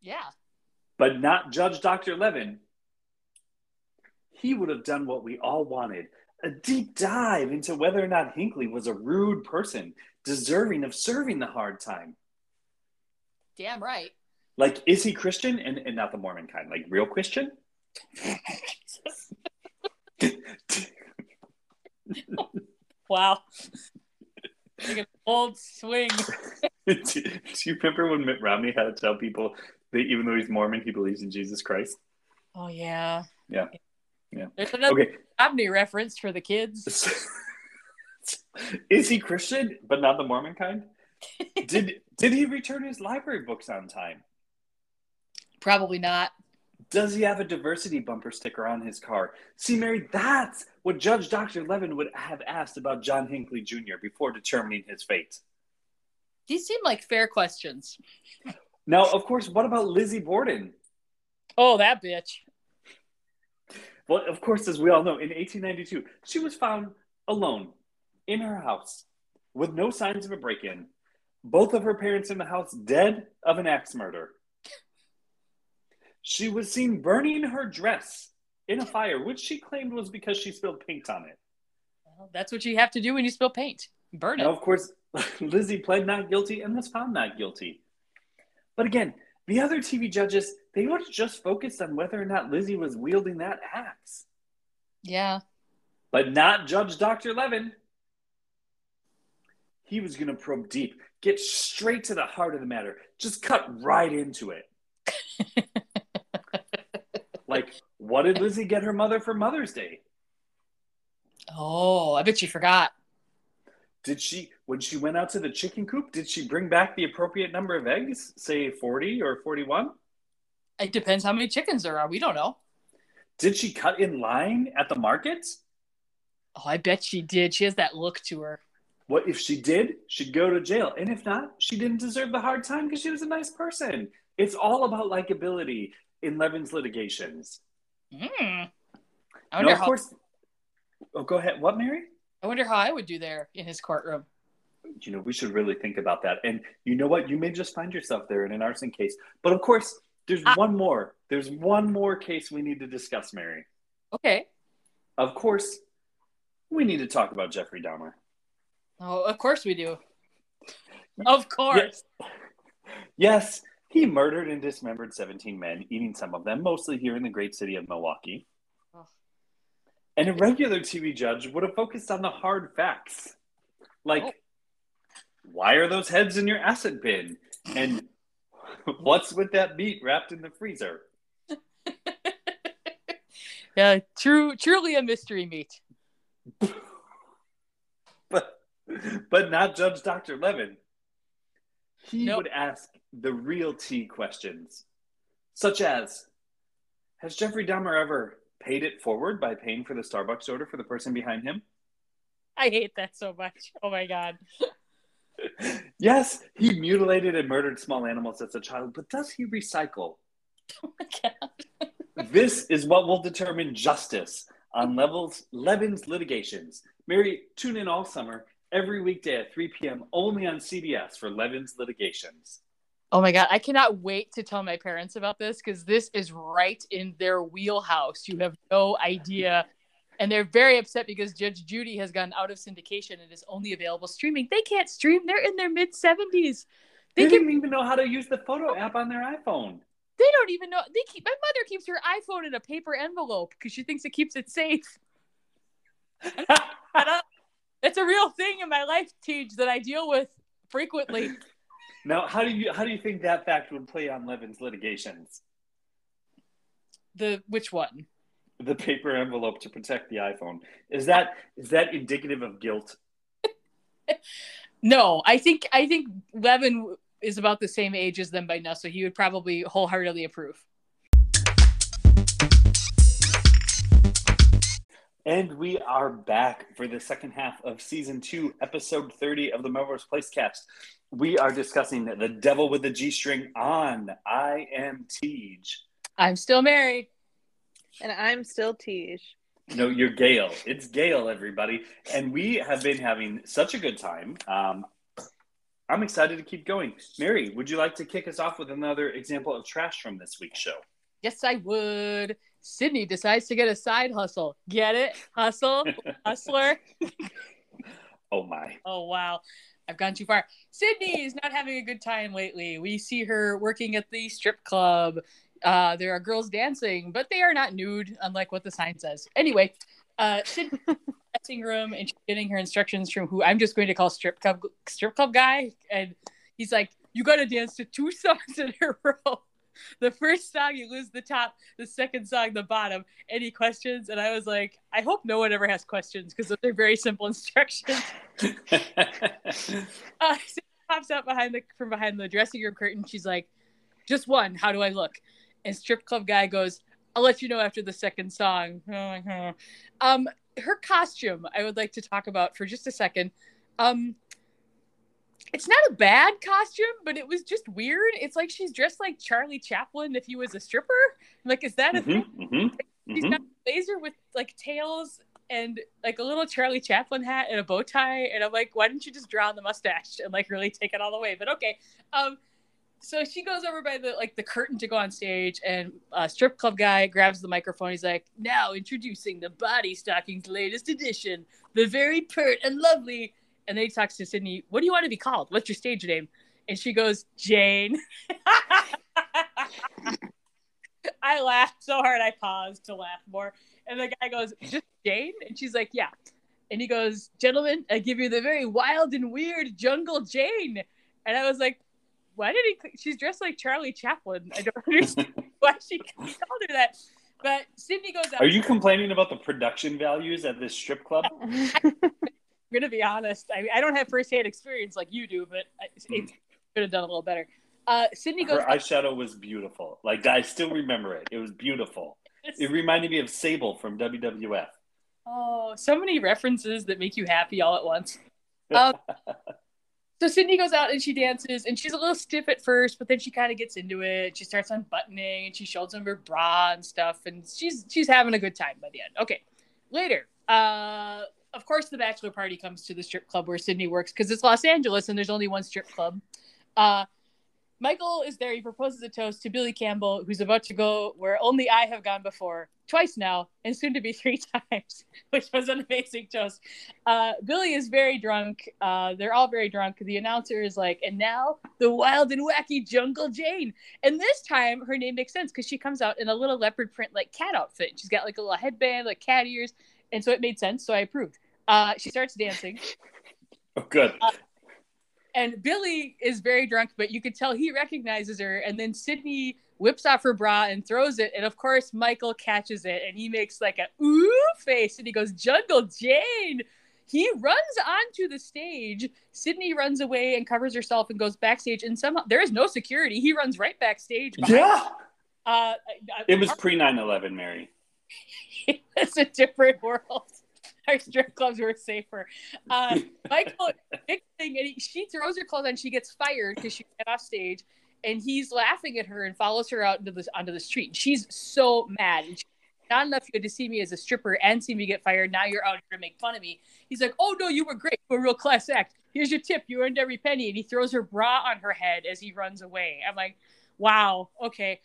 Yeah. but not Judge Dr. Levin. He would have done what we all wanted a deep dive into whether or not Hinckley was a rude person, deserving of serving the hard time. Damn right. Like, is he Christian? And, and not the Mormon kind, like real Christian? <laughs> wow. Like an old swing. <laughs> do, do you remember when Mitt Romney had to tell people that even though he's Mormon, he believes in Jesus Christ? Oh yeah. Yeah. Yeah. There's another Okay. Omni reference for the kids. <laughs> Is he Christian, but not the Mormon kind? Did <laughs> did he return his library books on time? Probably not. Does he have a diversity bumper sticker on his car? See, Mary, that's what Judge Dr. Levin would have asked about John Hinckley Jr. before determining his fate. These seem like fair questions. Now, of course, what about Lizzie Borden? Oh, that bitch. Well, of course, as we all know, in 1892, she was found alone in her house with no signs of a break in. Both of her parents in the house dead of an axe murder. She was seen burning her dress in a fire, which she claimed was because she spilled paint on it. Well, that's what you have to do when you spill paint. Burn it. Now, of course, <laughs> Lizzie pled not guilty and was found not guilty. But again, the other TV judges, they would have just focused on whether or not Lizzie was wielding that axe. Yeah. but not Judge Dr. Levin. He was going to probe deep, get straight to the heart of the matter, just cut right into it. <laughs> like, what did Lizzie get her mother for Mother's Day? Oh, I bet you forgot. Did she, when she went out to the chicken coop, did she bring back the appropriate number of eggs, say 40 or 41? It depends how many chickens there are. We don't know. Did she cut in line at the market? Oh, I bet she did. She has that look to her. What if she did? She'd go to jail. And if not, she didn't deserve the hard time because she was a nice person. It's all about likability in Levin's litigations. Mm. I No, wonder of how. course. Oh, go ahead. What, Mary? I wonder how I would do there in his courtroom. you know, we should really think about that. And you know what? You may just find yourself there in an arson case. But of course, there's Ah. one more. There's one more case we need to discuss, Mary. Okay. Of course, we need to talk about Jeffrey Dahmer. Oh, of course we do. <laughs> Of course. Yes, he murdered and dismembered 17 men, eating some of them, mostly here in the great city of Milwaukee. Oh. And a regular TV judge would have focused on the hard facts. Like, Oh. why are those heads in your acid bin? And <laughs> what's with that meat wrapped in the freezer? <laughs> Yeah, true, truly a mystery meat. <laughs> But, not Judge Dr. Levin. He Nope. would ask the real T questions, such as Has Jeffrey Dahmer ever paid it forward by paying for the Starbucks order for the person behind him? I hate that so much. Oh my god. <laughs> yes, he mutilated and murdered small animals as a child, but does he recycle? Oh my god. <laughs> This is what will determine justice on levels Levin's litigations. Mary, tune in all summer, every weekday at 3 p.m. only on CBS for Levin's litigations. Oh my god, I cannot wait to tell my parents about this because this is right in their wheelhouse. You have no idea. And they're very upset because Judge Judy has gone out of syndication and is only available streaming. They can't stream. They're in their mid 70s. They They can didn't even know how to use the photo app on their iPhone. they don't even know they keep my mother keeps her iPhone in a paper envelope because she thinks it keeps it safe. <laughs> It's a real thing in my life, Tej, that I deal with frequently. <laughs> now, how do you how do you think that fact would play on Levin's litigations? The which one? The paper envelope to protect the iPhone is that is that indicative of guilt? <laughs> No, I think I think Levin is about the same age as them by now, so he would probably wholeheartedly approve. And we are back for the second half of season two, episode 30 of the Melrose Place cast. We are discussing the devil with the G string on I am Tej. I'm still married. And I'm still Tej. No, you're Gail. It's Gail, everybody. And we have been having such a good time. Um, I'm excited to keep going. Mary, would you like to kick us off with another example of trash from this week's show? Yes, I would. Sydney decides to get a side hustle. Get it? Hustle, <laughs> hustler. Oh my. Oh wow, I've gone too far. Sydney is not having a good time lately. We see her working at the strip club. Uh, there are girls dancing, but they are not nude, unlike what the sign says. Anyway, uh, the dressing room and she's getting her instructions from who I'm just going to call strip club strip club guy, and he's like, "You got to dance to two <laughs> songs in a row." The first song you lose the top, the second song the bottom. Any questions? And I was like, I hope no one ever has questions because they're very simple instructions. <laughs> Uh, so pops out behind the from behind the dressing room curtain. She's like, "Just one. How do I look?" And strip club guy goes, "I'll let you know after the second song." <laughs> um, her costume, I would like to talk about for just a second. Um, it's not a bad costume, but it was just weird. It's like she's dressed like Charlie Chaplin if he was a stripper. Like, is that a thing? Mhm, mhm, She's mhm. got a blazer with like tails and like a little Charlie Chaplin hat and a bow tie. And I'm like, why didn't you just draw on the mustache and like really take it all the way? But okay. Um, so she goes over by the like the curtain to go on stage, and uh, strip club guy grabs the microphone. He's like, "Now introducing the Body Stockings latest edition, the very pert and lovely." And then he talks to Sydney. What do you want to be called? What's your stage name? And she goes, Jane. <laughs> I laughed so hard I paused to laugh more. And the guy goes, Just Jane? And she's like, Yeah. And he goes, Gentlemen, I give you the very wild and weird Jungle Jane. And I was like, Why did he? She's dressed like Charlie Chaplin. I don't <laughs> understand why she <laughs> called her that. But Sydney goes out. Are you complaining about the production values at this strip club? I'm gonna be honest. I, I don't have firsthand experience like you do, but I, it could have done a little better. Uh, Sydney goes. Her eyeshadow was beautiful. Like I still remember it. It was beautiful. It reminded me of Sable from WWF. Oh, so many references that make you happy all at once. <laughs> Um, so Sydney goes out and she dances, and she's a little stiff at first, but then she kind of gets into it. She starts unbuttoning, and she shows them her bra and stuff, and she's she's having a good time by the end. Okay, later, uh, of course, the bachelor party comes to the strip club where Sydney works because it's Los Angeles and there's only one strip club. Uh, Michael is there. He proposes a toast to Billy Campbell, who's about to go where only I have gone before, twice now, and soon to be <laughs> three times, which was an amazing toast. Uh, Billy is very drunk. Uh, they're all very drunk. The announcer is like, and now the wild and wacky Jungle Jane. And this time her name makes sense because she comes out in a little leopard print, like cat outfit. She's got like a little headband, like cat ears. And so it made sense. So I approved. Uh, she starts dancing. <laughs> Oh, good. Uh, and Billy is very drunk, but you could tell he recognizes her. And then Sydney whips off her bra and throws it. And of course, Michael catches it and he makes like a ooh face and he goes, Jungle Jane. He runs onto the stage. Sydney runs away and covers herself and goes backstage. And somehow there is no security. He runs right backstage. Yeah. Uh, it was pre 9 11, Mary. <laughs> it's a different world our strip clubs were safer. Uh, Michael, big thing, and he, she throws her clothes on. She gets fired because she got off stage, and he's laughing at her and follows her out into the onto the street. She's so mad. She, not enough you had to see me as a stripper and see me get fired. Now you're out here to make fun of me. He's like, oh no, you were great. You were a real class act. Here's your tip. You earned every penny. And he throws her bra on her head as he runs away. I'm like, wow, okay.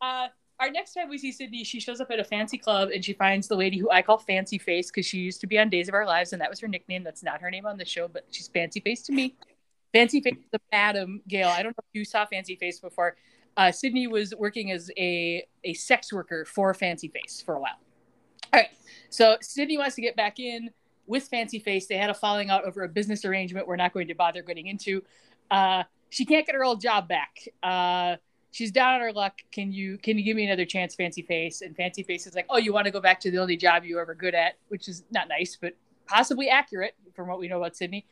Uh, our next time we see Sydney, she shows up at a fancy club and she finds the lady who I call Fancy Face because she used to be on Days of Our Lives and that was her nickname. That's not her name on the show, but she's Fancy Face to me. Fancy Face, the Madam Gail. I don't know if you saw Fancy Face before. Uh, Sydney was working as a a sex worker for Fancy Face for a while. All right, so Sydney wants to get back in with Fancy Face. They had a falling out over a business arrangement. We're not going to bother getting into. Uh, she can't get her old job back. Uh, she's down on her luck. Can you can you give me another chance, Fancy Face? And Fancy Face is like, oh, you want to go back to the only job you were ever good at, which is not nice, but possibly accurate from what we know about Sydney.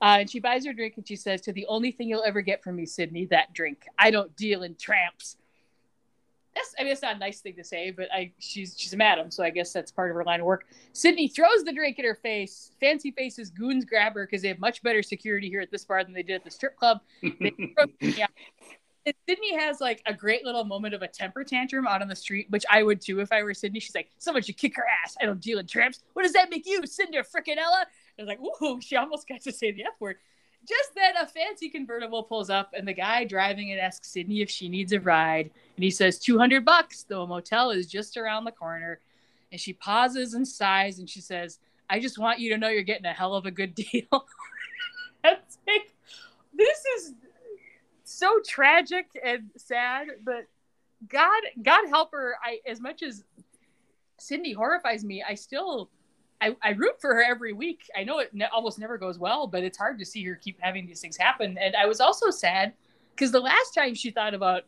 Uh, and she buys her drink and she says, to the only thing you'll ever get from me, Sydney, that drink. I don't deal in tramps. That's, I mean, it's not a nice thing to say, but I she's she's a madam, so I guess that's part of her line of work. Sydney throws the drink in her face. Fancy Faces goons grab her because they have much better security here at this bar than they did at the strip club. <laughs> Sydney has like a great little moment of a temper tantrum out on the street, which I would too if I were Sydney. She's like, "Someone should kick her ass. I don't deal in tramps. What does that make you, Cinder frickin' Ella?" I was like, "Ooh!" She almost got to say the F word. Just then, a fancy convertible pulls up, and the guy driving it asks Sydney if she needs a ride, and he says, 200 bucks, though a motel is just around the corner." And she pauses and sighs, and she says, "I just want you to know you're getting a hell of a good <laughs> deal." <laughs> That's like, this is so tragic and sad, but God, God help her. I as much as Cindy horrifies me, I still I, I root for her every week. I know it ne- almost never goes well, but it's hard to see her keep having these things happen. And I was also sad because the last time she thought about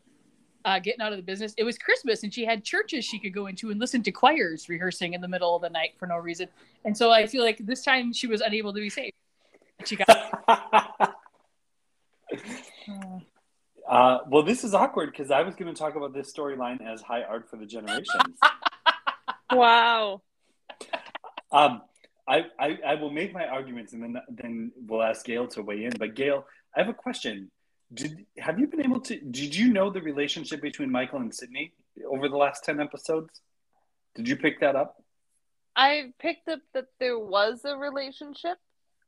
uh, getting out of the business, it was Christmas, and she had churches she could go into and listen to choirs rehearsing in the middle of the night for no reason. And so I feel like this time she was unable to be saved. She got. <laughs> Uh, well, this is awkward because I was going to talk about this storyline as high art for the generations. <laughs> wow. Um, I, I, I will make my arguments and then then we'll ask Gail to weigh in. But Gail, I have a question. Did have you been able to? Did you know the relationship between Michael and Sydney over the last ten episodes? Did you pick that up? I picked up that there was a relationship.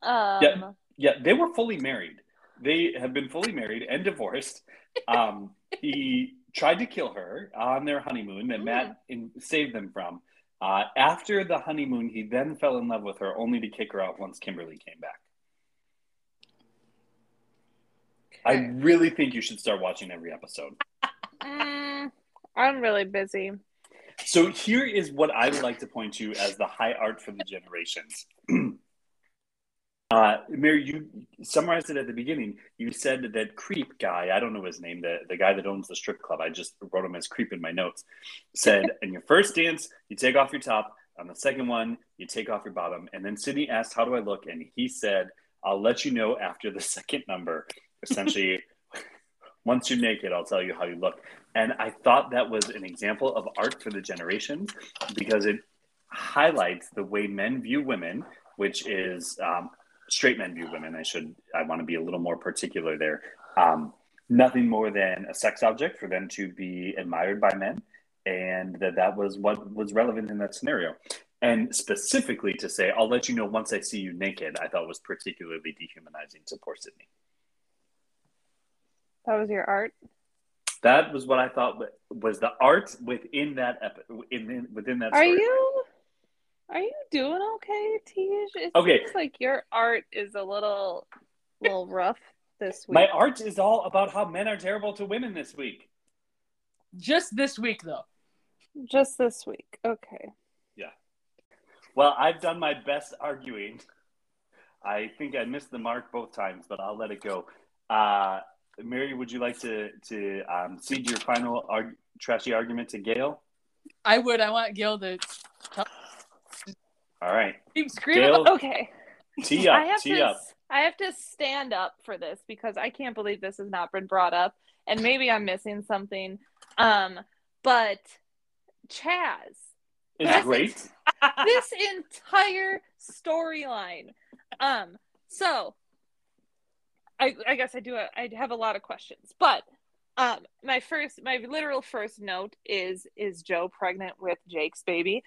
Um, yeah, yeah, they were fully married they have been fully married and divorced. Um, he tried to kill her on their honeymoon that Matt in, saved them from. Uh, after the honeymoon, he then fell in love with her, only to kick her out once Kimberly came back. I really think you should start watching every episode. Mm, I'm really busy. So here is what I would like to point to as the high art for the generations. <clears throat> Uh, Mary, you summarized it at the beginning. You said that creep guy, I don't know his name, the, the guy that owns the strip club, I just wrote him as creep in my notes, said, <laughs> in your first dance, you take off your top. On the second one, you take off your bottom. And then Sydney asked, How do I look? And he said, I'll let you know after the <laughs> second number. Essentially, <laughs> once you're naked, I'll tell you how you look. And I thought that was an example of art for the generations because it highlights the way men view women, which is um, straight men view women. I should I want to be a little more particular there. Um, nothing more than a sex object for them to be admired by men, and that that was what was relevant in that scenario. And specifically to say, I'll let you know once I see you naked, I thought was particularly dehumanizing to poor Sydney. That was your art. That was what I thought was the art within that epi- in, within that. Are story. you are you doing okay, Tej? It Okay. seems like your art is a little little rough this week. My art is all about how men are terrible to women this week. Just this week, though. Just this week. Okay. Yeah. Well, I've done my best arguing. I think I missed the mark both times, but I'll let it go. Uh, Mary, would you like to to um, cede your final arg- trashy argument to Gail? I would. I want Gail to All right, keep screaming. Gail, Okay. tee <laughs> I have tee to up. I have to stand up for this because I can't believe this has not been brought up and maybe I'm missing something. Um but Chaz is great. this entire storyline. Um, so I, I guess I do. A, I have a lot of questions, but um, my first, my literal first note is: Is Jo pregnant with Jake's baby?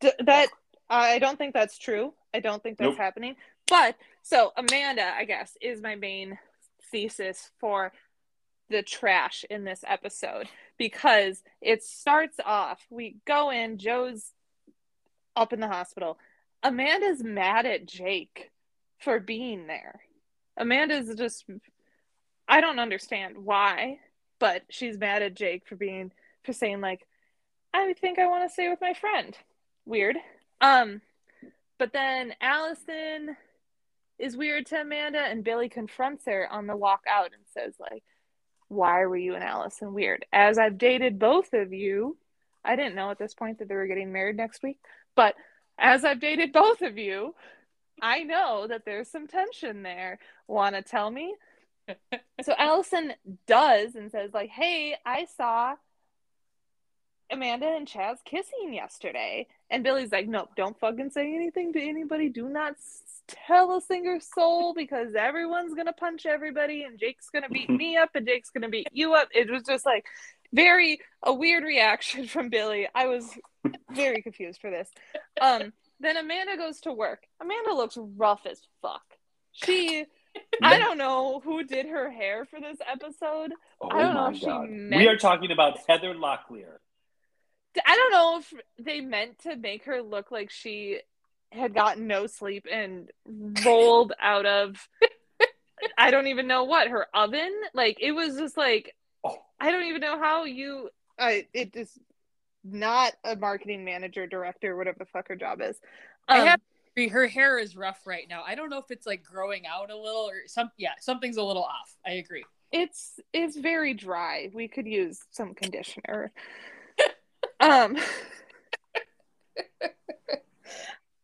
D- that I don't think that's true. I don't think that's Nope. happening. But so Amanda, I guess, is my main thesis for the trash in this episode because it starts off we go in jo's up in the hospital amanda's mad at jake for being there amanda's just i don't understand why but she's mad at jake for being for saying like i think i want to stay with my friend weird um but then allison is weird to amanda and billy confronts her on the walk out and says like why were you and Allison weird? As I've dated both of you, I didn't know at this point that they were getting married next week, but as I've dated both of you, I know that there's some tension there. Want to tell me? <laughs> so Allison does and says like, "Hey, I saw Amanda and Chaz kissing yesterday." And Billy's like, "Nope, don't fucking say anything to anybody. Do not tell a single soul because everyone's gonna punch everybody, and Jake's gonna beat <laughs> me up, and Jake's gonna beat you up." It was just like very a weird reaction <laughs> from Billy. I was very confused for this. Um, then Amanda goes to work. Amanda looks rough as fuck. She, <laughs> I don't know who did her hair for this episode. Oh I don't know if she god. meant- We are talking about Heather Locklear. I don't know if they meant to make her look like she had gotten no sleep and rolled out of I don't even know what her oven. Like it was just like Oh, I don't even know how you. I it is not a marketing manager, director, whatever the fuck her job is. I Um, have her hair is rough right now. I don't know if it's like growing out a little or some. Yeah, something's a little off. I agree. it's it's very dry. We could use some conditioner. Um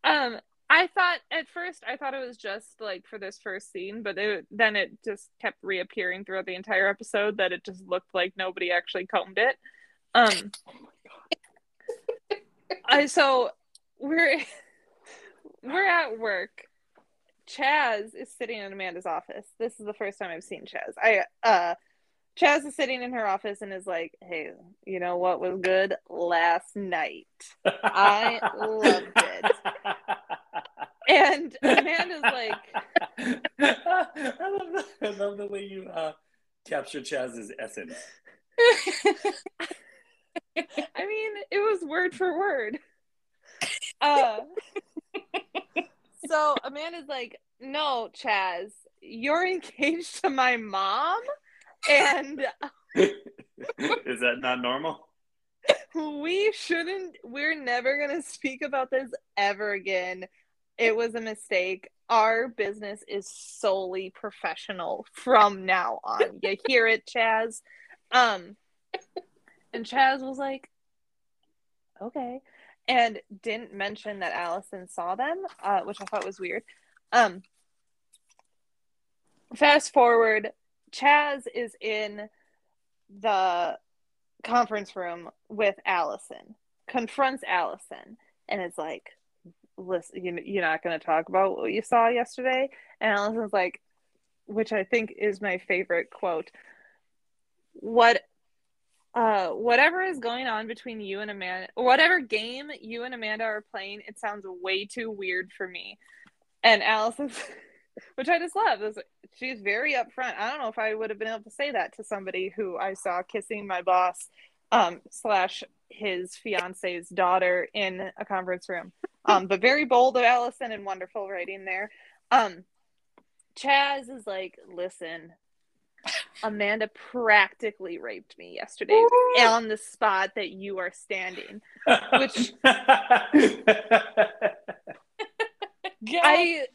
Um I thought at first I thought it was just like for this first scene, but it, then it just kept reappearing throughout the entire episode that it just looked like nobody actually combed it. Um I so we're we're at work. Chaz is sitting in Amanda's office. This is the first time I've seen Chaz. I uh Chaz is sitting in her office and is like, "Hey, you know what was good last night?" I loved it. <laughs> And Amanda's like, I love the, I love the way you uh, capture Chaz's essence. <laughs> I mean, it was word for word. Uh, so Amanda's like, no, Chaz, you're engaged to my mom, and <laughs> Is that not normal? we shouldn't, we're never going to speak about this ever again. It was a mistake. Our business is solely professional from now on. You hear it, Chaz? Um, and Chaz was like, okay. And didn't mention that Allison saw them, uh, which I thought was weird. Um, fast forward, Chaz is in the conference room with Allison, confronts Allison, and is like, listen, you, you're not going to talk about what you saw yesterday? And Allison's like, which I think is my favorite quote. What uh, whatever is going on between you and Amanda, whatever game you and Amanda are playing, it sounds way too weird for me. And Allison, <laughs> which I just love, is she's very upfront. I don't know if I would have been able to say that to somebody who I saw kissing my boss, um, slash his fiance's daughter in a conference room. Um, but very bold of Allison and wonderful writing there. Um, Chaz is like, listen, Amanda practically raped me yesterday on the spot that you are standing. Which <laughs> I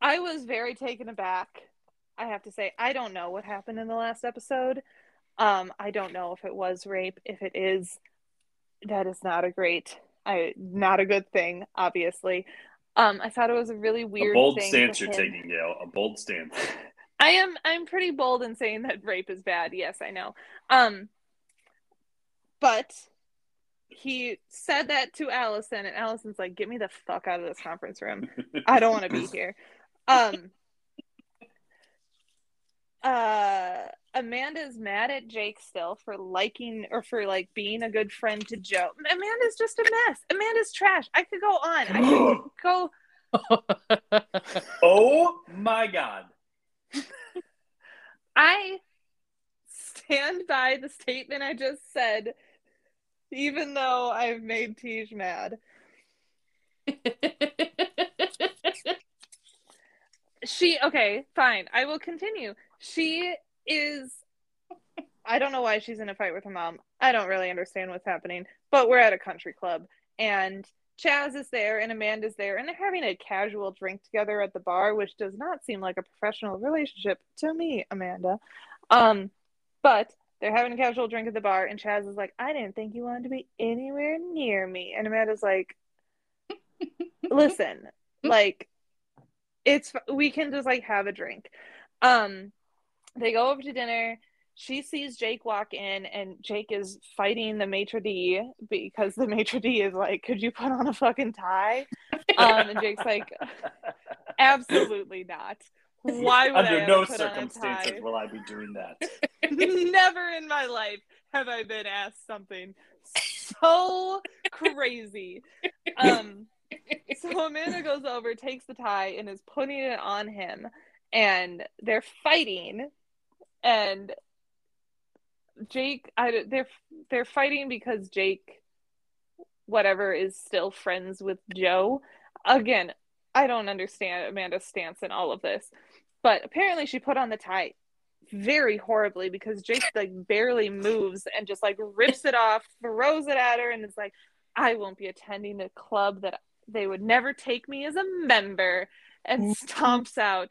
I was very taken aback. I have to say, I don't know what happened in the last episode. Um, I don't know if it was rape. If it is, that is not a great, I not a good thing. Obviously, um, I thought it was a really weird. A bold stance you're taking, Gail. A bold stance. <laughs> I am. I'm pretty bold in saying that rape is bad. Yes, I know. Um, but he said that to Allison, and Allison's like, "Get me the fuck out of this conference room. I don't want to be <laughs> here." Um, uh, Amanda's mad at Jake still for liking or for like being a good friend to Jo. Amanda's just a mess. Amanda's trash. I could go on. I could <laughs> go. oh my god. I stand by the statement I just said, even though I've made Tej mad. <laughs> she okay, fine. I will continue. She is I don't know why she's in a fight with her mom. I don't really understand what's happening, but we're at a country club and Chaz is there and Amanda's there and they're having a casual drink together at the bar, which does not seem like a professional relationship to me, Amanda. Um, but they're having a casual drink at the bar and Chaz is like, I didn't think you wanted to be anywhere near me. And Amanda's like, <laughs> listen, like it's we can just like have a drink. Um they go over to dinner. She sees Jake walk in, and Jake is fighting the maitre d because the <laughs> maitre d is like, "Could you put on a fucking tie?" Um, and Jake's like, <laughs> "Absolutely not. Why would Under no circumstances will I be doing that. <laughs> Never in my life have I been asked something so crazy." Um, so Amanda goes over, takes the tie, and is putting it on him, and they're fighting and Jake, I they're they're fighting because Jake, whatever, is still friends with Jo. Again, I don't understand Amanda's stance in all of this, but apparently she put on the tie very horribly because Jake like barely moves and just like rips it off, throws it at her, and is like, "I won't be attending a club that they would never take me as a member," and stomps out.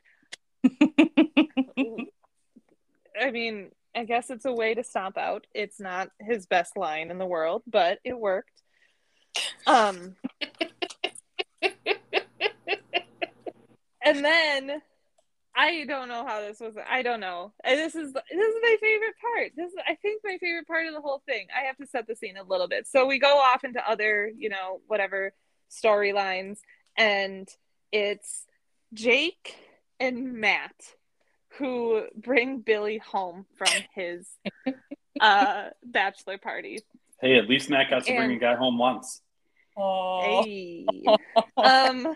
<laughs> I mean, I guess it's a way to stomp out. It's not his best line in the world, but it worked. Um And then I don't know how this was. I don't know. This is this is my favorite part. This is I think my favorite part of the whole thing. I have to set the scene a little bit. So we go off into other, you know, whatever storylines and it's Jake and Matt who bring Billy home from his <laughs> uh, bachelor party. Hey, at least Matt got to and, bring a guy home once. Hey. um,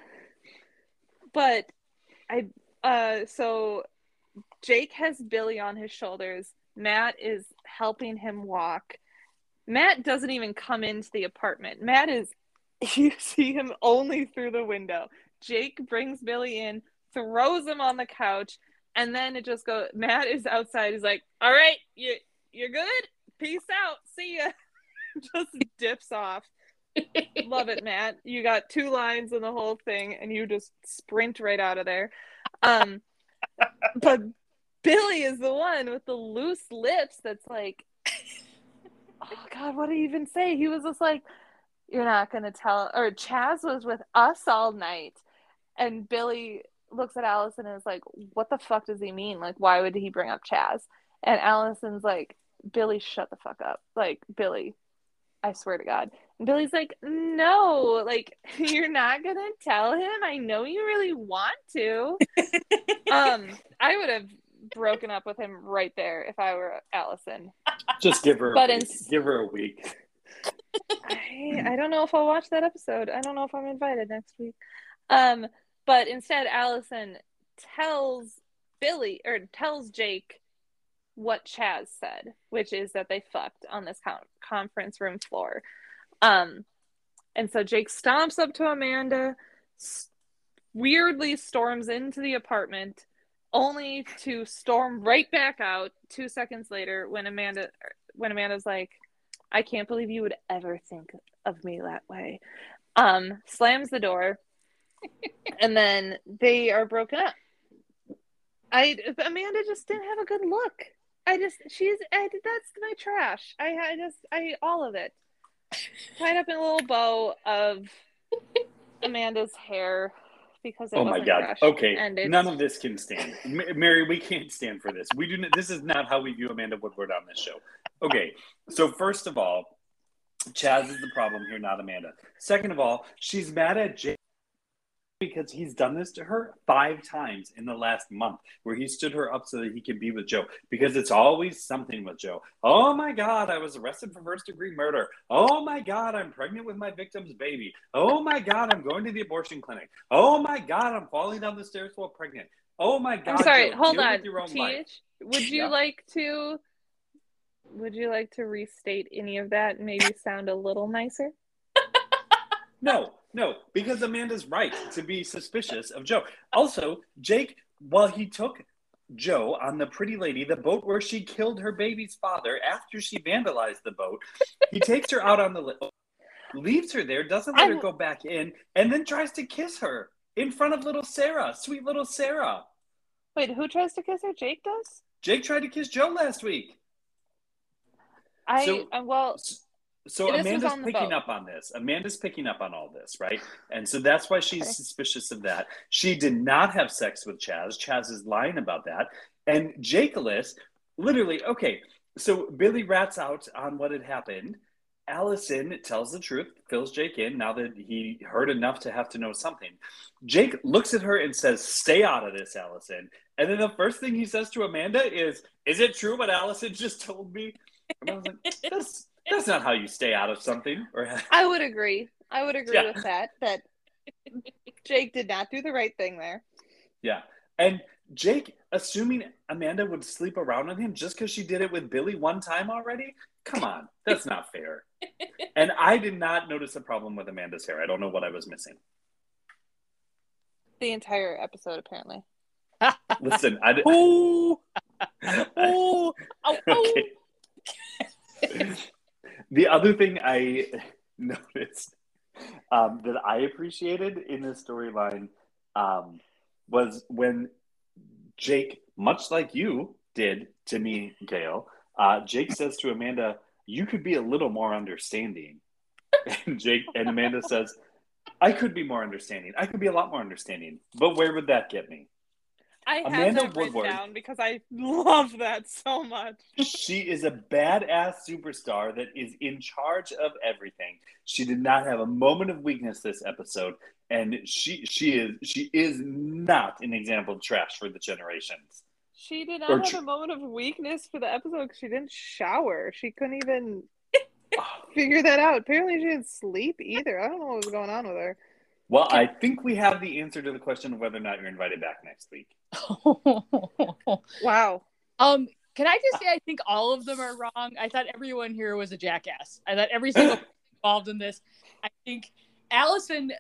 but I uh, so Jake has Billy on his shoulders. Matt is helping him walk. Matt doesn't even come into the apartment. Matt is <laughs> you see him only through the window. Jake brings Billy in, throws him on the couch, and then it just goes. Matt is outside. He's like, "All right, you you're good. Peace out. See ya." <laughs> just dips off. Love it, Matt. You got two lines in the whole thing, and you just sprint right out of there. Um, but Billy is the one with the loose lips. That's like, <laughs> oh God, what did he even say? He was just like, "You're not gonna tell." Or Chaz was with us all night, and Billy looks at Allison and is like, "What the fuck does he mean? Like, why would he bring up Chaz?" And Allison's like, "Billy, shut the fuck up! Like, Billy, I swear to God." And Billy's like, "No, like, <laughs> you're not gonna tell him. I know you really want to." <laughs> um, I would have broken up with him right there if I were Allison. Just give her, But a in- give her a week. I, I don't know if I'll watch that episode. I don't know if I'm invited next week. Um, but instead, Allison tells Billy or tells Jake what Chaz said, which is that they fucked on this con- conference room floor. Um, and so Jake stomps up to Amanda, s- weirdly storms into the apartment, only to storm right back out two seconds later when Amanda when Amanda's like, I can't believe you would ever think of me that way. Um, slams the door, and then they are broken up. I Amanda just didn't have a good look. I just she's I, that's my trash. I I just I all of it tied up in a little bow of Amanda's hair because it Oh my god. Okay. and None of this can stand. Mary, we can't stand for this. We do not, this is not how we view Amanda Woodward on this show. Okay. So first of all, Chaz is the problem here, not Amanda. Second of all, she's mad at Jake because he's done this to her five times in the last month where he stood her up so that he could be with Jo because it's always something with Jo. Oh my God, I was arrested for first degree murder. Oh my God, I'm pregnant with my victim's baby. Oh my God, I'm going to the abortion clinic. Oh my God, I'm falling down the stairs while pregnant. Oh my God. I'm sorry, Jo, hold on. own life. Would you Yeah. like to would you like to restate any of that and maybe sound a little nicer? <laughs> No, no, because Amanda's right to be suspicious of Jo. Also, Jake, while he took Jo on the Pretty Lady, the boat where she killed her baby's father after she vandalized the boat, he takes her out on the li- leaves her there, doesn't let her I'm- go back in, and then tries to kiss her in front of little Sarah, sweet little Sarah. Wait, who tries to kiss her? Jake does? Jake tried to kiss Jo last week. I So- uh, well So This Amanda's picking boat. up on this. Amanda's picking up on all this, right? And so that's why she's Okay. suspicious of that. She did not have sex with Chaz. Chaz is lying about that. And Jakelis, literally, okay, so Billy rats out on what had happened. Allison tells the truth, fills Jake in now that he heard enough to have to know something. Jake looks at her and says, Stay out of this, Allison. And then the first thing he says to Amanda is, Is it true what Allison just told me? And I was like, <laughs> That's that's not how you stay out of something. Or <laughs> I would agree. I would agree Yeah. with that. That Jake did not do the right thing there. yeah. And Jake, assuming Amanda would sleep around on him just because she did it with Billy one time already? Come on, that's not fair. <laughs> And I did not notice a problem with Amanda's hair. I don't know what I was missing. The entire episode, apparently. Listen, I did. Ooh, ooh, oh, oh. okay. <laughs> the other thing I <laughs> noticed um, that I appreciated in this storyline um, was when Jake, much like you did to me, Gail, uh, Jake says to Amanda, "You could be a little more understanding," <laughs> and Jake and Amanda says, "I could be more understanding. I could be a lot more understanding, but where would that get me?" I have Amanda that Woodward. down because I <laughs> love that so much. she is a badass superstar that is in charge of everything. She did not have a moment of weakness this episode, and she she is she is not an example of trash for the generations. She did not Or have tr- a moment of weakness for the episode because she didn't shower. She couldn't even <laughs> figure that out. Apparently, she didn't sleep either. I don't know what was going on with her. Well, I think we have the answer to the question of whether or not you're invited back next week. <laughs> Wow. um, can I just say I think all of them are wrong. I thought everyone here was a jackass. I thought every single person <laughs> involved in this. I think Allison.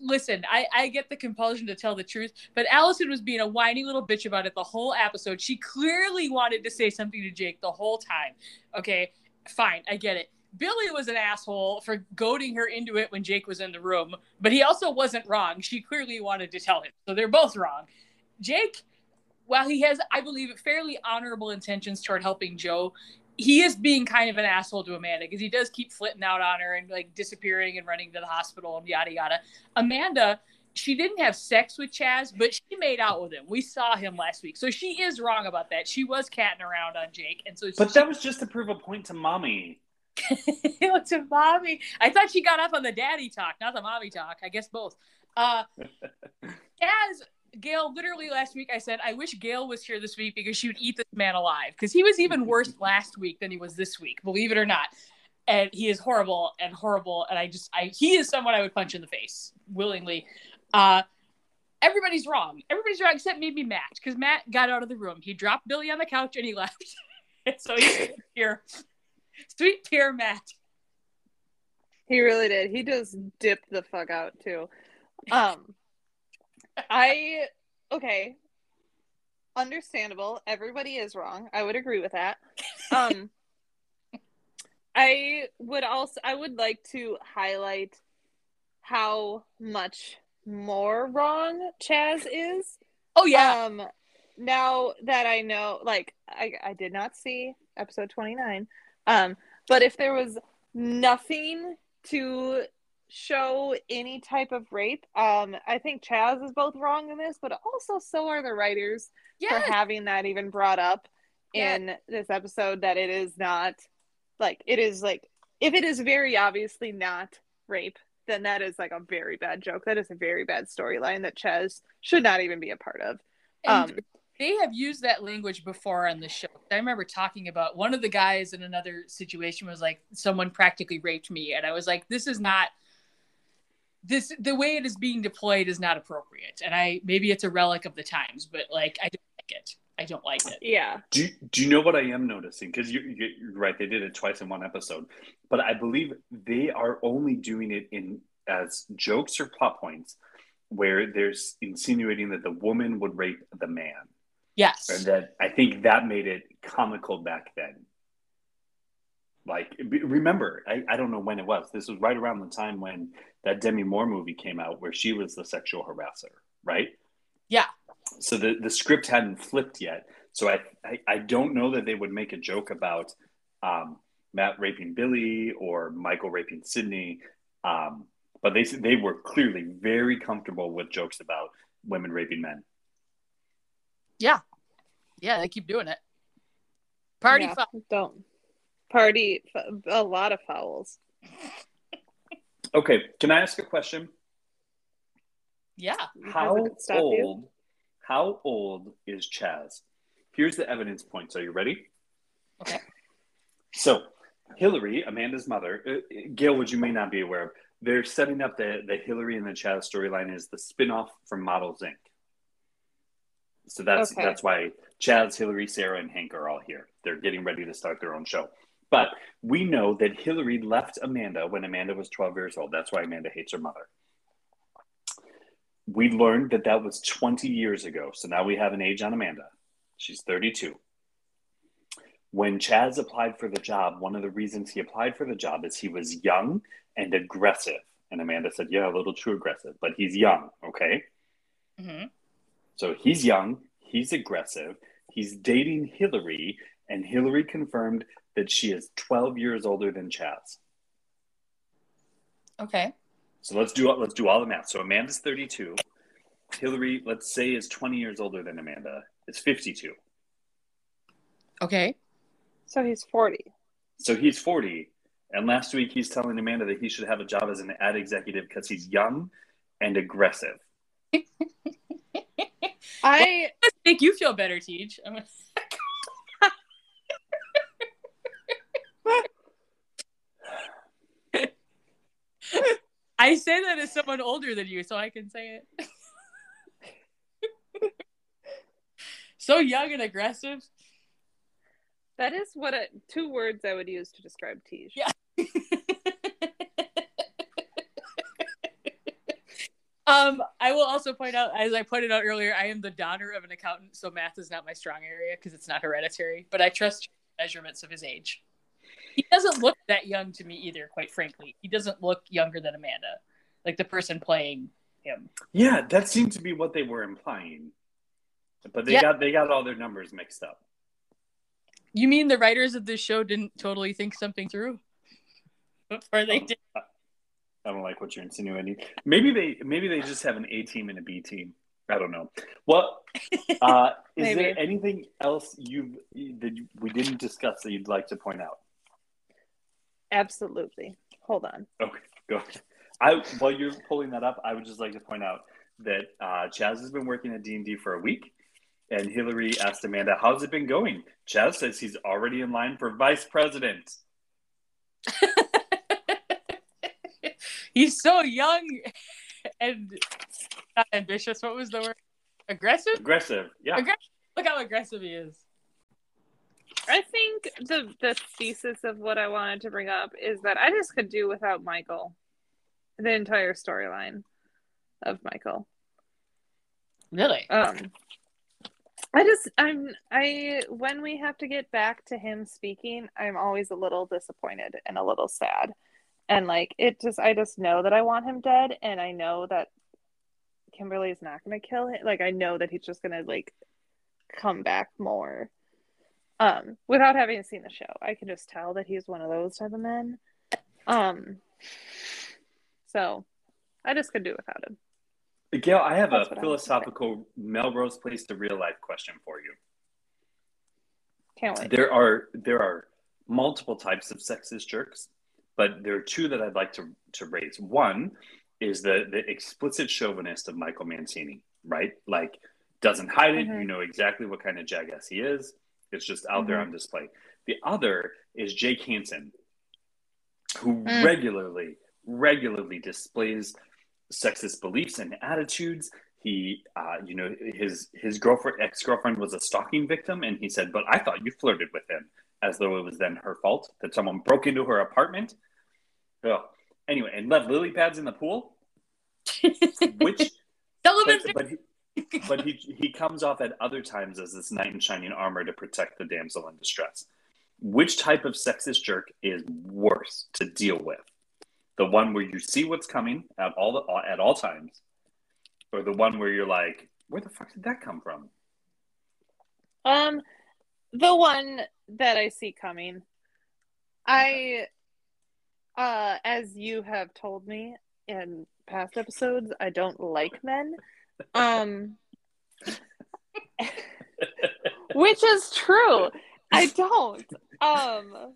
Listen, I, I get the compulsion to tell the truth, but Allison was being a whiny little bitch about it the whole episode. She clearly wanted to say something to Jake the whole time. Okay, fine, I get it. Billy was an asshole for goading her into it when Jake was in the room, but he also wasn't wrong. She clearly wanted to tell him. So they're both wrong. Jake, while he has, I believe, fairly honorable intentions toward helping Jo, he is being kind of an asshole to Amanda because he does keep flitting out on her and like disappearing and running to the hospital and yada yada. Amanda, she didn't have sex with Chaz, but she made out with him. We saw him last week. So she is wrong about that. She was catting around on Jake. And so But she, that was just to prove a point to mommy. <laughs> a mommy. I thought she got up on the daddy talk, not the mommy talk. I guess both. Uh, <laughs> Chaz Gail, literally last week, I said, I wish Gail was here this week because she would eat this man alive. Because he was even worse <laughs> last week than he was this week, believe it or not. And he is horrible and horrible. And I just, I he is someone I would punch in the face willingly. Uh, everybody's wrong. Everybody's wrong except maybe Matt, because Matt got out of the room. He dropped Billy on the couch and he left. so he's here. <laughs> Sweet tear Matt. He really did. He just dipped the fuck out too. Um I okay. Understandable. Everybody is wrong. I would agree with that. Um <laughs> I would also I would like to highlight how much more wrong Chaz is. Oh yeah. Um now that I know like I I did not see episode 29. Um but if there was nothing to show any type of rape. Um, I think Chaz is both wrong in this, but also so are the writers yes. for having that even brought up in this episode that it is not like it is like if it is very obviously not rape, then that is like a very bad joke. That is a very bad storyline that Chaz should not even be a part of. Um, they have used that language before on the show. I remember talking about one of the guys in another situation was like, someone practically raped me. And I was like, this is not this the way it is being deployed is not appropriate. And I maybe it's a relic of the times, but like I don't like it. I don't like it. Yeah. Do you, do you know what I am noticing? Because you, you're right, they did it twice in one episode, but I believe they are only doing it in as jokes or plot points where there's insinuating that the woman would rape the man. Yes. And that I think that made it comical back then. Like, remember, I, I don't know when it was. This was right around the time when that Demi Moore movie came out where she was the sexual harasser, right? Yeah. So the, the script hadn't flipped yet. So I, I, I don't know that they would make a joke about um, Matt raping Billy or Michael raping Sydney. Um, but they, they were clearly very comfortable with jokes about women raping men. Yeah. Yeah, they keep doing it. Party yeah, Don't. Party a lot of fouls. Okay, can I ask a question? Yeah. How old? You? How old is Chaz? Here's the evidence points. Are you ready? Okay. So, Hillary, Amanda's mother, uh, Gail, which you may not be aware of, they're setting up the the Hillary and the Chaz storyline is the spinoff from Models Inc. So that's okay. that's why Chaz, Hillary, Sarah, and Hank are all here. They're getting ready to start their own show. But we know that Hillary left Amanda when Amanda was 12 years old. That's why Amanda hates her mother. We learned that that was 20 years ago. So now we have an age on Amanda. She's 32. When Chaz applied for the job, one of the reasons he applied for the job is he was young and aggressive. And Amanda said, Yeah, a little too aggressive, but he's young. Okay. Mm-hmm. So he's young, he's aggressive, he's dating Hillary, and Hillary confirmed that she is 12 years older than Chaz. Okay. So let's do let's do all the math. So Amanda's 32. Hillary, let's say, is 20 years older than Amanda. It's 52. Okay. So he's 40. So he's 40. And last week he's telling Amanda that he should have a job as an ad executive because he's young and aggressive. <laughs> I make you feel better, Teach. I say that as someone older than you, so I can say it. so young and aggressive. That is what a, two words I would use to describe Tej. Yeah. <laughs> um, I will also point out, as I pointed out earlier, I am the daughter of an accountant, so math is not my strong area because it's not hereditary. But I trust measurements of his age he doesn't look that young to me either, quite frankly. He doesn't look younger than Amanda, like the person playing him. Yeah, that seemed to be what they were implying. But they yeah. got they got all their numbers mixed up. You mean the writers of this show didn't totally think something through? <laughs> Or they did. I don't like what you're insinuating. Maybe they maybe they just have an A team and a B team. I don't know. Well, uh, <laughs> is there anything else you that we didn't discuss that you'd like to point out? Absolutely. Hold on. Okay, go. I while you're pulling that up, I would just like to point out that uh, Chaz has been working at D and D for a week, and Hillary asked Amanda, "How's it been going?" Chaz says he's already in line for vice president. <laughs> He's so young <laughs> and not ambitious. What was the word? Aggressive? Aggressive, yeah. Aggressive. Look how aggressive he is. I think the the thesis of what I wanted to bring up is that I just could do without Michael, the entire storyline of Michael. Really? Um, I just I'm I when we have to get back to him speaking, I'm always a little disappointed and a little sad, and like it just I just know that I want him dead, and I know that Kimberly is not going to kill him. Like I know that he's just going to like come back more um without having seen the show. I can just tell that he's one of those type of men. Um so i just could do without him. Gail, I have That's a what I was philosophical Melrose Place to real life question for you. can't wait. There are there are multiple types of sexist jerks, but there are two that I'd like to to raise. One is the the explicit chauvinist of Michael Mancini, right? Like doesn't hide it. Mhm. You know exactly what kind of jackass he is. It's just out there Mhm. on display. The other is Jake Hansen, who Mm. regularly regularly displays sexist beliefs and attitudes. He, uh, you know, his his girlfriend, ex girlfriend, was a stalking victim, and he said, "But I thought you flirted with him," as though it was then her fault that someone broke into her apartment. Oh, anyway, and left lily pads in the pool. <laughs> Which, but, but he, but he he comes off at other times as this knight in shining armor to protect the damsel in distress. Which type of sexist jerk is worse to deal with? The one where you see what's coming at all the, at all times, or the one where you're like, "Where the fuck did that come from?" um the one that i see coming i uh as you have told me in past episodes i don't like men. <laughs> Um which is true. I don't. Um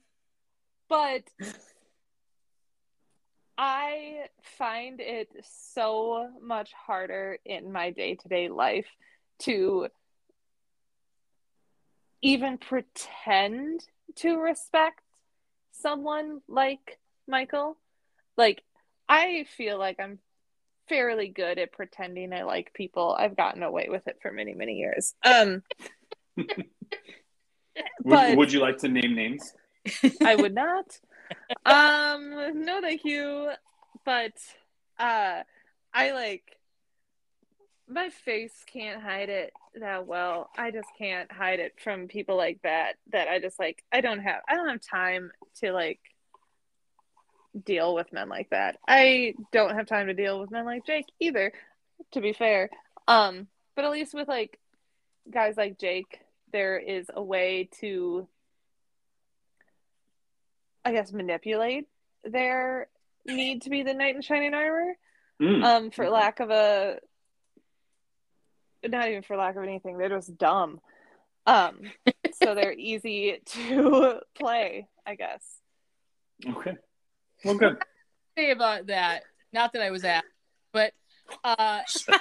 but i find it so much harder in my day-to-day life to even pretend to respect someone like michael like i feel like i'm fairly good at pretending i like people i've gotten away with it for many many years um <laughs> Would, But- would you like to name names? I would not. Um, no, thank you. But uh, I like my face can't hide it that well. I just can't hide it from people like that. That I just like. I don't have. I don't have time to like deal with men like that. I don't have time to deal with men like Jake either. To be fair, um, but at least with like guys like Jake, there is a way to I guess manipulate their need to be the knight in shining armor. Mm. Um, for lack of a not even for lack of anything, they're just dumb. Um, so <laughs> they're easy to <laughs> play, I guess. okay. Well, good. say about that. Not that I was asked, but uh, <laughs>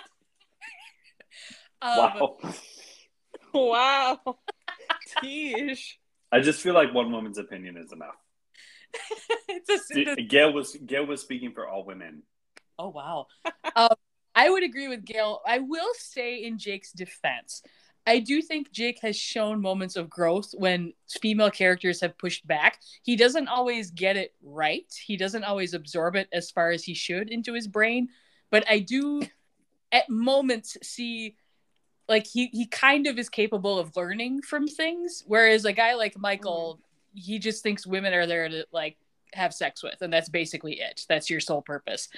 um, wow. Wow. Teesh. I just feel like one woman's opinion is enough. it's a, it's a- Gail was Gail was speaking for all women. oh wow. um, I would agree with Gail. I will say in Jake's defense, I do think Jake has shown moments of growth when female characters have pushed back. He doesn't always get it right. He doesn't always absorb it as far as he should into his brain, but I do at moments see like he he kind of is capable of learning from things whereas a guy like Michael mm-hmm. he just thinks women are there to like have sex with and that's basically it that's your sole purpose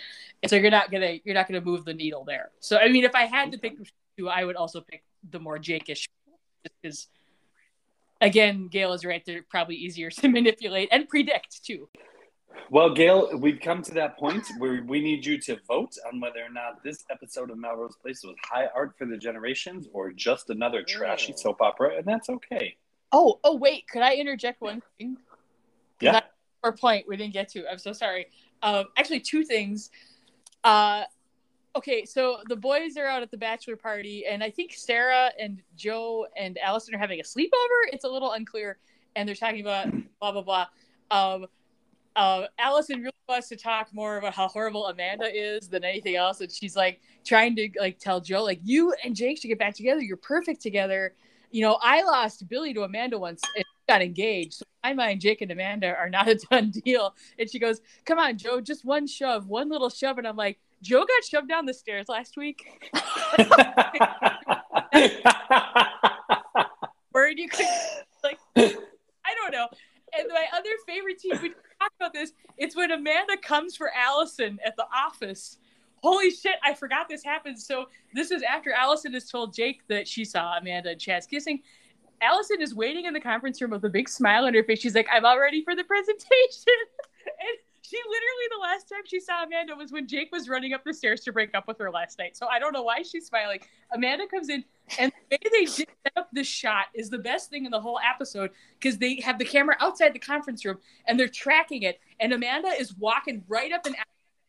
and so you're not gonna you're not gonna move the needle there so i mean if i had to pick two i would also pick the more jakeish because again gail is right they're probably easier <laughs> to manipulate and predict too Well, Gail, we've come to that point where we need you to vote on whether or not this episode of Melrose Place was high art for the generations or just another trashy Oh. soap opera, and that's okay. oh oh wait could i interject one thing Yeah. That- or point we didn't get to i'm so sorry um actually two things uh okay, so the boys are out at the bachelor party, and I think Sarah and Jo and Allison are having a sleepover. It's a little unclear, and they're talking about blah blah blah. Um, uh, Allison really wants to talk more about how horrible Amanda is than anything else, and she's like trying to like tell Jo like you and Jake should get back together. You're perfect together. You know, I lost Billy to Amanda once and got engaged. So my mind, Jake and Amanda are not a done deal. And she goes, "Come on, Jo, just one shove, one little shove." And I'm like, Jo got shoved down the stairs last week. <laughs> Word you could like I don't know. And my other favorite team we talk about this, it's when Amanda comes for Allison at the office. Holy shit, I forgot this happened. So this is after Allison has told Jake that she saw Amanda and Chaz kissing. Allison is waiting in the conference room with a big smile on her face. She's like, I'm all ready for the <laughs> presentation. and she literally the last time she saw Amanda was when Jake was running up the stairs to break up with her last night. So I don't know why she's smiling. Amanda comes in, and the way they did set up this shot is the best thing in the whole episode because they have the camera outside the conference room and they're tracking it. And Amanda is walking right up and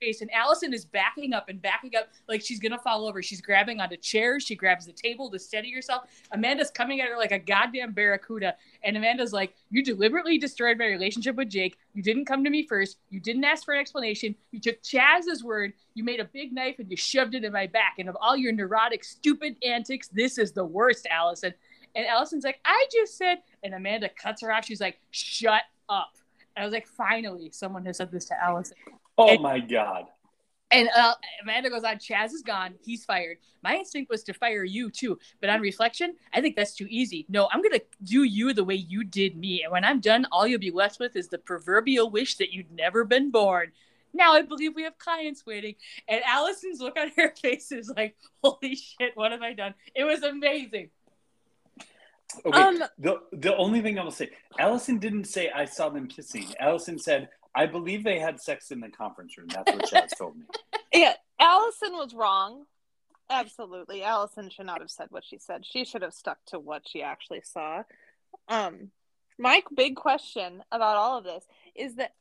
face and Allison is backing up and backing up like she's gonna fall over. She's grabbing onto chairs, she grabs the table to steady herself. Amanda's coming at her like a goddamn barracuda, and Amanda's like, You deliberately destroyed my relationship with Jake. You didn't come to me first, you didn't ask for an explanation, you took Chaz's word, you made a big knife and you shoved it in my back. And of all your neurotic, stupid antics, this is the worst, Allison. And Allison's like, I just said, and Amanda cuts her off. She's like, Shut up. I was like, finally, someone has said this to Allison. Oh and, my god. And uh, Amanda goes on, Chaz is gone. He's fired. My instinct was to fire you too. But on reflection, I think that's too easy. No, I'm going to do you the way you did me. And when I'm done, all you'll be left with is the proverbial wish that you'd never been born. Now I believe we have clients waiting. And Allison's look on her <laughs> face is like, holy shit, what have I done? It was amazing. Okay. Um, the the only thing I will say, Allison didn't say I saw them kissing. Allison said I believe they had sex in the conference room. That's what Chaz told me. <laughs> Yeah, Allison was wrong. Absolutely, Allison should not have said what she said. She should have stuck to what she actually saw. Um, my big question about all of this is that,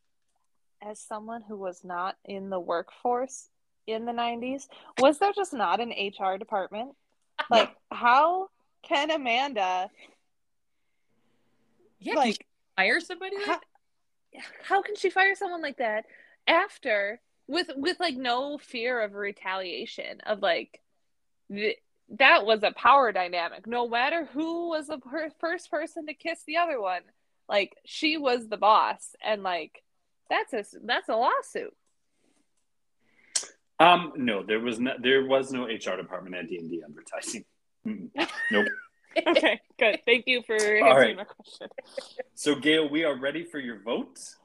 as someone who was not in the workforce in the '90s, was there just not an HR department? <laughs> Like, how can Amanda? Yeah, like fire somebody like how can she fire someone like that after with with like no fear of retaliation of like th- that was a power dynamic. No matter who was the per- first person to kiss the other one like she was the boss and like that's a that's a lawsuit. Um no there was no there was no hr department at d&d advertising. <laughs> Nope <laughs> okay, good. Thank you for answering right. my question. So, Gail, we are ready for your votes.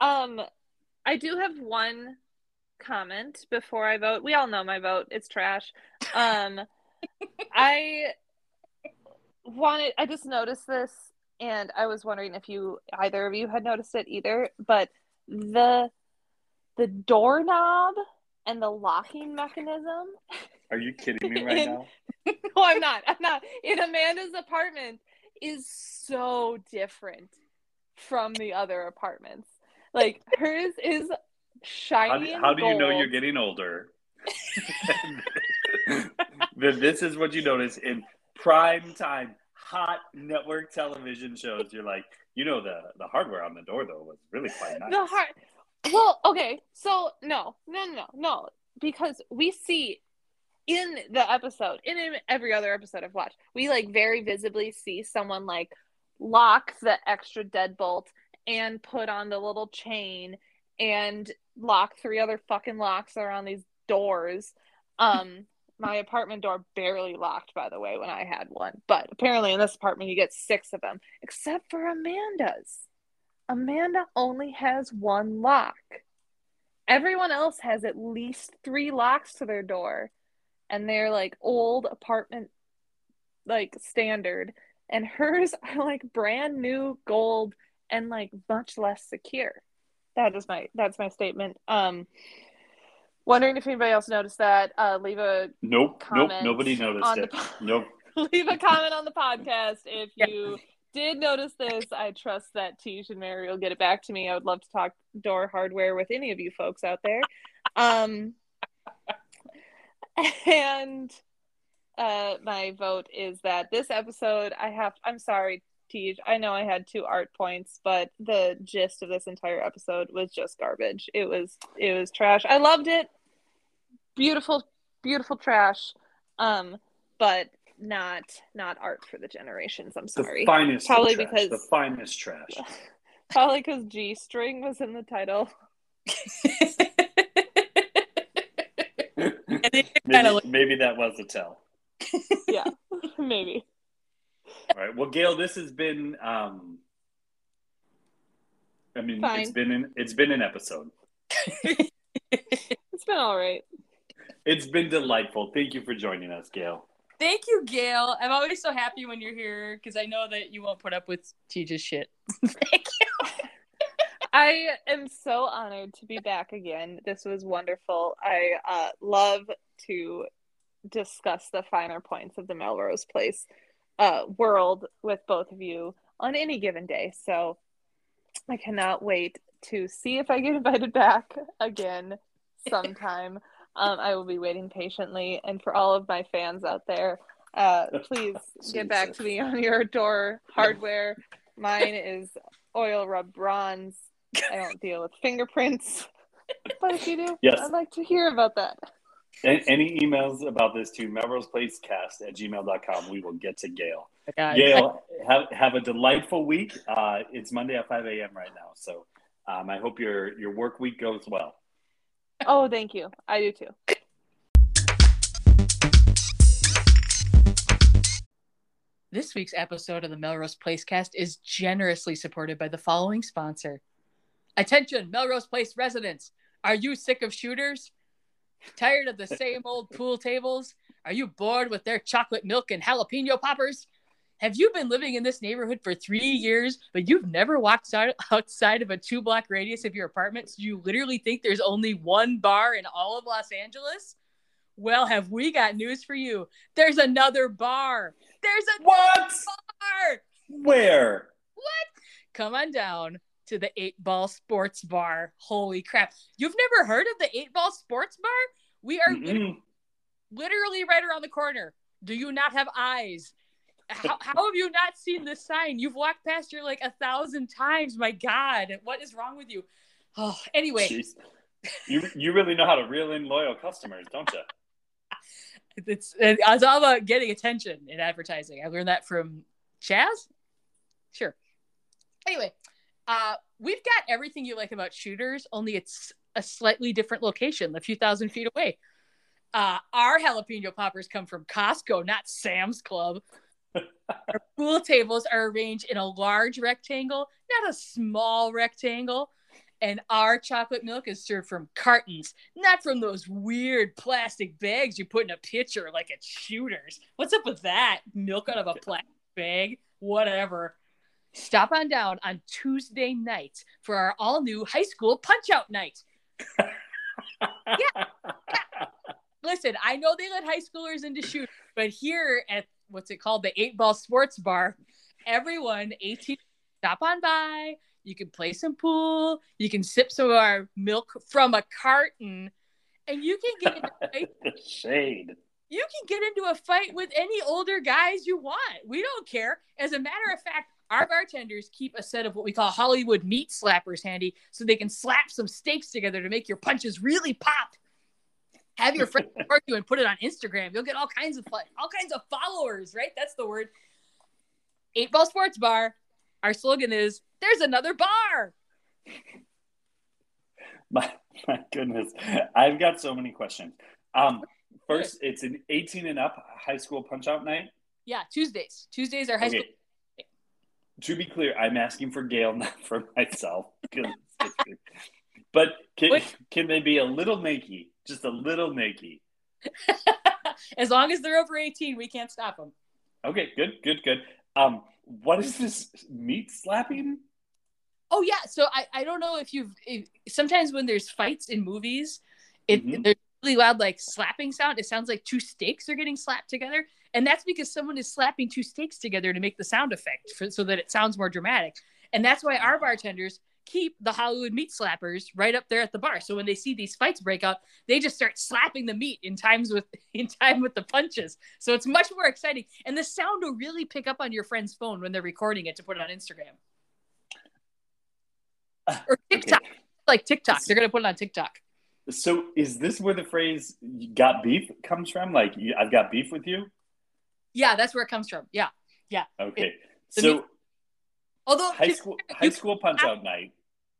Um, I do have one comment before I vote. We all know my vote; it's trash. Um, <laughs> I wanted. I just noticed this, and I was wondering if you either of you had noticed it either. But the the doorknob and the locking mechanism. Are you kidding me right <laughs> in, now? <laughs> no, I'm not. I'm not. In Amanda's apartment is so different from the other apartments. Like hers is shiny. How do, how do you know you're getting older? <laughs> <laughs> this is what you notice in prime time hot network television shows. You're like, you know, the the hardware on the door though was really quite nice. The hard. Well, okay, so no, no, no, no, because we see in the episode, in every other episode I've watched, we like very visibly see someone like lock the extra deadbolt and put on the little chain and lock three other fucking locks that are on these doors. Um, <laughs> my apartment door barely locked, by the way, when I had one. But apparently in this apartment you get six of them, except for Amanda's. Amanda only has one lock. Everyone else has at least three locks to their door and they're like old apartment like standard. And hers <laughs> are like brand new gold and like much less secure. That is my that's my statement. Um wondering if anybody else noticed that uh leave a nope nope nobody noticed it. the, <laughs> nope. <laughs> leave a comment on the podcast. If yeah. you did notice this i trust that Tish and mary will get it back to me. I would love to talk door hardware with any of you folks out there. Um <laughs> and uh, my vote is that this episode, I have, I'm sorry, Tej, I know I had two art points, but the gist of this entire episode was just garbage. It was, it was trash. I loved it. Beautiful, beautiful trash. Um, but not, not art for the generations. I'm sorry. The finest, Probably trash, because- the finest trash. <laughs> Probably because G string was in the title. <laughs> And it maybe, kinda maybe that was a tell. <laughs> Yeah, <laughs> maybe. All right. Well, Gail, this has been. Um, I mean, it's been an, it's been an episode. <laughs> It's been all right. It's been delightful. Thank you for joining us, Gail. Thank you, Gail. I'm always so happy when you're here because I know that you won't put up with Teja's shit. Thank you. I am so honored to be back again. This was wonderful. I uh, love to discuss the finer points of the Melrose Place uh, world with both of you on any given day. So I cannot wait to see if I get <laughs> invited back again sometime. <laughs> um, I will be waiting patiently. And for all of my fans out there, uh, please <laughs> get back to me on your door hardware. Mine is oil rub bronze. I don't deal with fingerprints. <laughs> But if you do, Yes. I'd like to hear about that. A- any emails about this to melroseplacecast at gmail.com. We will get to Gail. God. Gail, have, have a delightful week. Uh, it's Monday at 5 a.m. right now. So um, I hope your, your work week goes well. Oh, thank you. I do too. This week's episode of the Melrose Place cast is generously supported by the following sponsor. Attention, Melrose Place residents. Are you sick of shooters? Tired of the same old pool tables? Are you bored with their chocolate milk and jalapeno poppers? Have you been living in this neighborhood for three years, but you've never walked out- outside of a two block radius of your apartment? So you literally think there's only one bar in all of Los Angeles? Well, have we got news for you? There's another bar. There's a What? bar. Where? What? Come on down to the Eight Ball Sports Bar. Holy crap. You've never heard of the Eight Ball Sports Bar? We are lit- Mm-mm. literally right around the corner. Do you not have eyes? How, <laughs> how have you not seen this sign? You've walked past here like a thousand times. My God, what is wrong with you? Oh, anyway, Jeez. You, you really know how to reel in loyal customers, don't you? <laughs> it's it's all about getting attention in advertising. I learned that from Chaz. Sure. Anyway, uh, we've got everything you like about shooters, only it's a slightly different location, a few thousand feet away. Uh, our jalapeno poppers come from Costco, not Sam's Club. <laughs> our pool tables are arranged in a large rectangle, not a small rectangle. And our chocolate milk is served from cartons, not from those weird plastic bags you put in a pitcher like at shooters. What's up with that? Milk out of a plastic bag? Whatever. Stop on down on Tuesday nights for our all new high school punch out night. <laughs> Yeah. Listen, I know they let high schoolers into shoot, but here at what's it called, the Eight Ball Sports Bar, everyone 18 stop on by. You can play some pool. You can sip some of our milk from a carton, and you can get into a <laughs> fight. shade. You can get into a fight with any older guys you want. We don't care. As a matter of fact, our bartenders keep a set of what we call Hollywood meat slappers handy, so they can slap some steaks together to make your punches really pop. Have your friends <laughs> record you and put it on Instagram. You'll get all kinds of all kinds of followers. Right? That's the word. Eight Ball Sports Bar. Our slogan is "There's another bar." <laughs> My, my goodness. I've got so many questions. Um, first, it's an 18 and up high school punch out night. Yeah, Tuesdays. Tuesdays are high Okay. school. To be clear, I'm asking for Gail, <laughs> not for myself. but can, can they be a little naked? Just a little naked. <laughs> as long as they're over 18, we can't stop them. Okay, good, good, good. Um, what is this meat slapping? Oh yeah, so I, I don't know if you've if, sometimes when there's fights in movies, it Mhm. there's really loud like slapping sound. It sounds like two steaks are getting slapped together, and that's because someone is slapping two steaks together to make the sound effect for, so that it sounds more dramatic. And that's why our bartenders keep the Hollywood meat slappers right up there at the bar. So when they see these fights break out, they just start slapping the meat in times with <laughs> in time with the punches. So it's much more exciting. And the sound will really pick up on your friend's phone when they're recording it to put it on Instagram. <sighs> Or TikTok. Okay. Like TikTok. They're gonna put it on TikTok. So is this where the phrase "got beef" comes from? Like, I've got beef with you. Yeah, that's where it comes from. Yeah, yeah. Okay, it, so meat, although high school high school punch out night.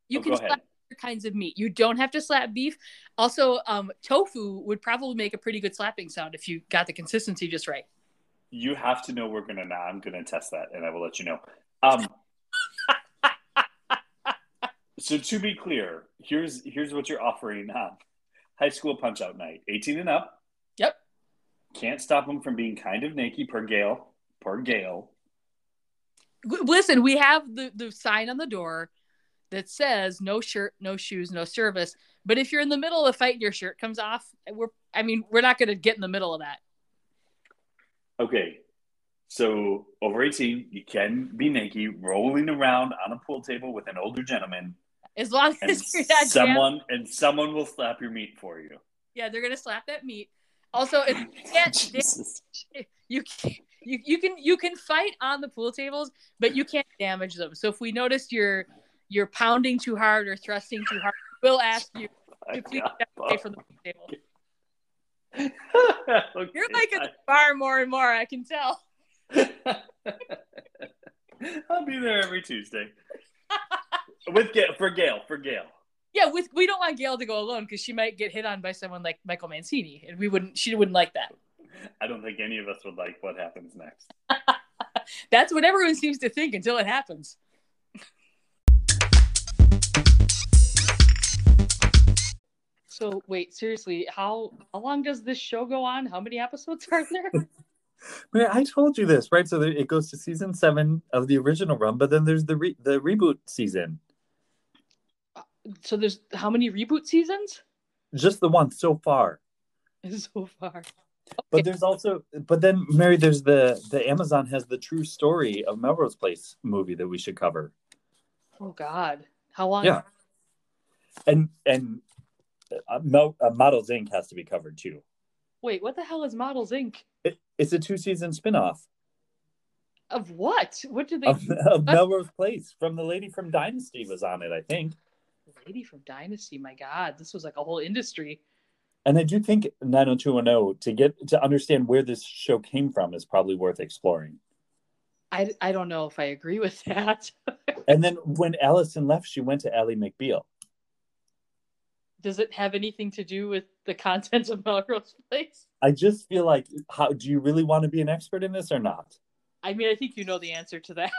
You oh, can slap other kinds of meat. You don't have to slap beef. Also, um, tofu would probably make a pretty good slapping sound if you got the consistency just right. You have to know we're gonna now. I'm gonna test that, and I will let you know. Um, <laughs> so to be clear, here's here's what you're offering on high school punch out night. 18 and up. Can't stop them from being kind of naked per Gail. Per Gail. Listen, we have the, the sign on the door that says no shirt, no shoes, no service. But if you're in the middle of a fight and your shirt comes off, we're I mean, we're not gonna get in the middle of that. Okay. So over 18, you can be naked, rolling around on a pool table with an older gentleman as long as you're not someone and someone will slap your meat for you. Yeah, they're gonna slap that meat. Also, if you can't, <laughs> you can you, you can you can fight on the pool tables, but you can't damage them. So if we notice you're you're pounding too hard or thrusting too hard, we'll ask you <laughs> to please step away from the pool table. <laughs> okay. You're like a bar more and more. I can tell. I'll be there every Tuesday with Gail for Gail for Gail. Yeah, with we don't want Gail to go alone because she might get hit on by someone like Michael Mancini, and we wouldn't. She wouldn't like that. <laughs> I don't think any of us would like what happens next. <laughs> That's what everyone seems to think until it happens. so wait, seriously, how how long does this show go on? How many episodes are there? <laughs> I told you this, right? So it goes to season seven of the original run, but then there's the re- the reboot season. So there's how many reboot seasons? Just the one so far. <laughs> So far. Okay. But there's also, but then Mary, there's the the Amazon has the true story of Melrose Place movie that we should cover. Oh God, how long? Yeah, and and uh, Mel, uh, Models Inc. has to be covered too. Wait, what the hell is Models Inc? It, it's a two season spinoff. Of what? What did they? Of, of Melrose Place from the lady from Dynasty was on it, I think. Lady from Dynasty, my God, this was like a whole industry. And I do think 90210 to get to understand where this show came from is probably worth exploring. I, I don't know if I agree with that. <laughs> and then when Allison left, she went to Ally McBeal does it have anything to do with the content of Melrose Place? I just feel like, how do you really want to be an expert in this or not? I mean, I think you know the answer to that.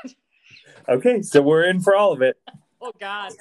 okay, so we're in for all of it. <laughs> oh God.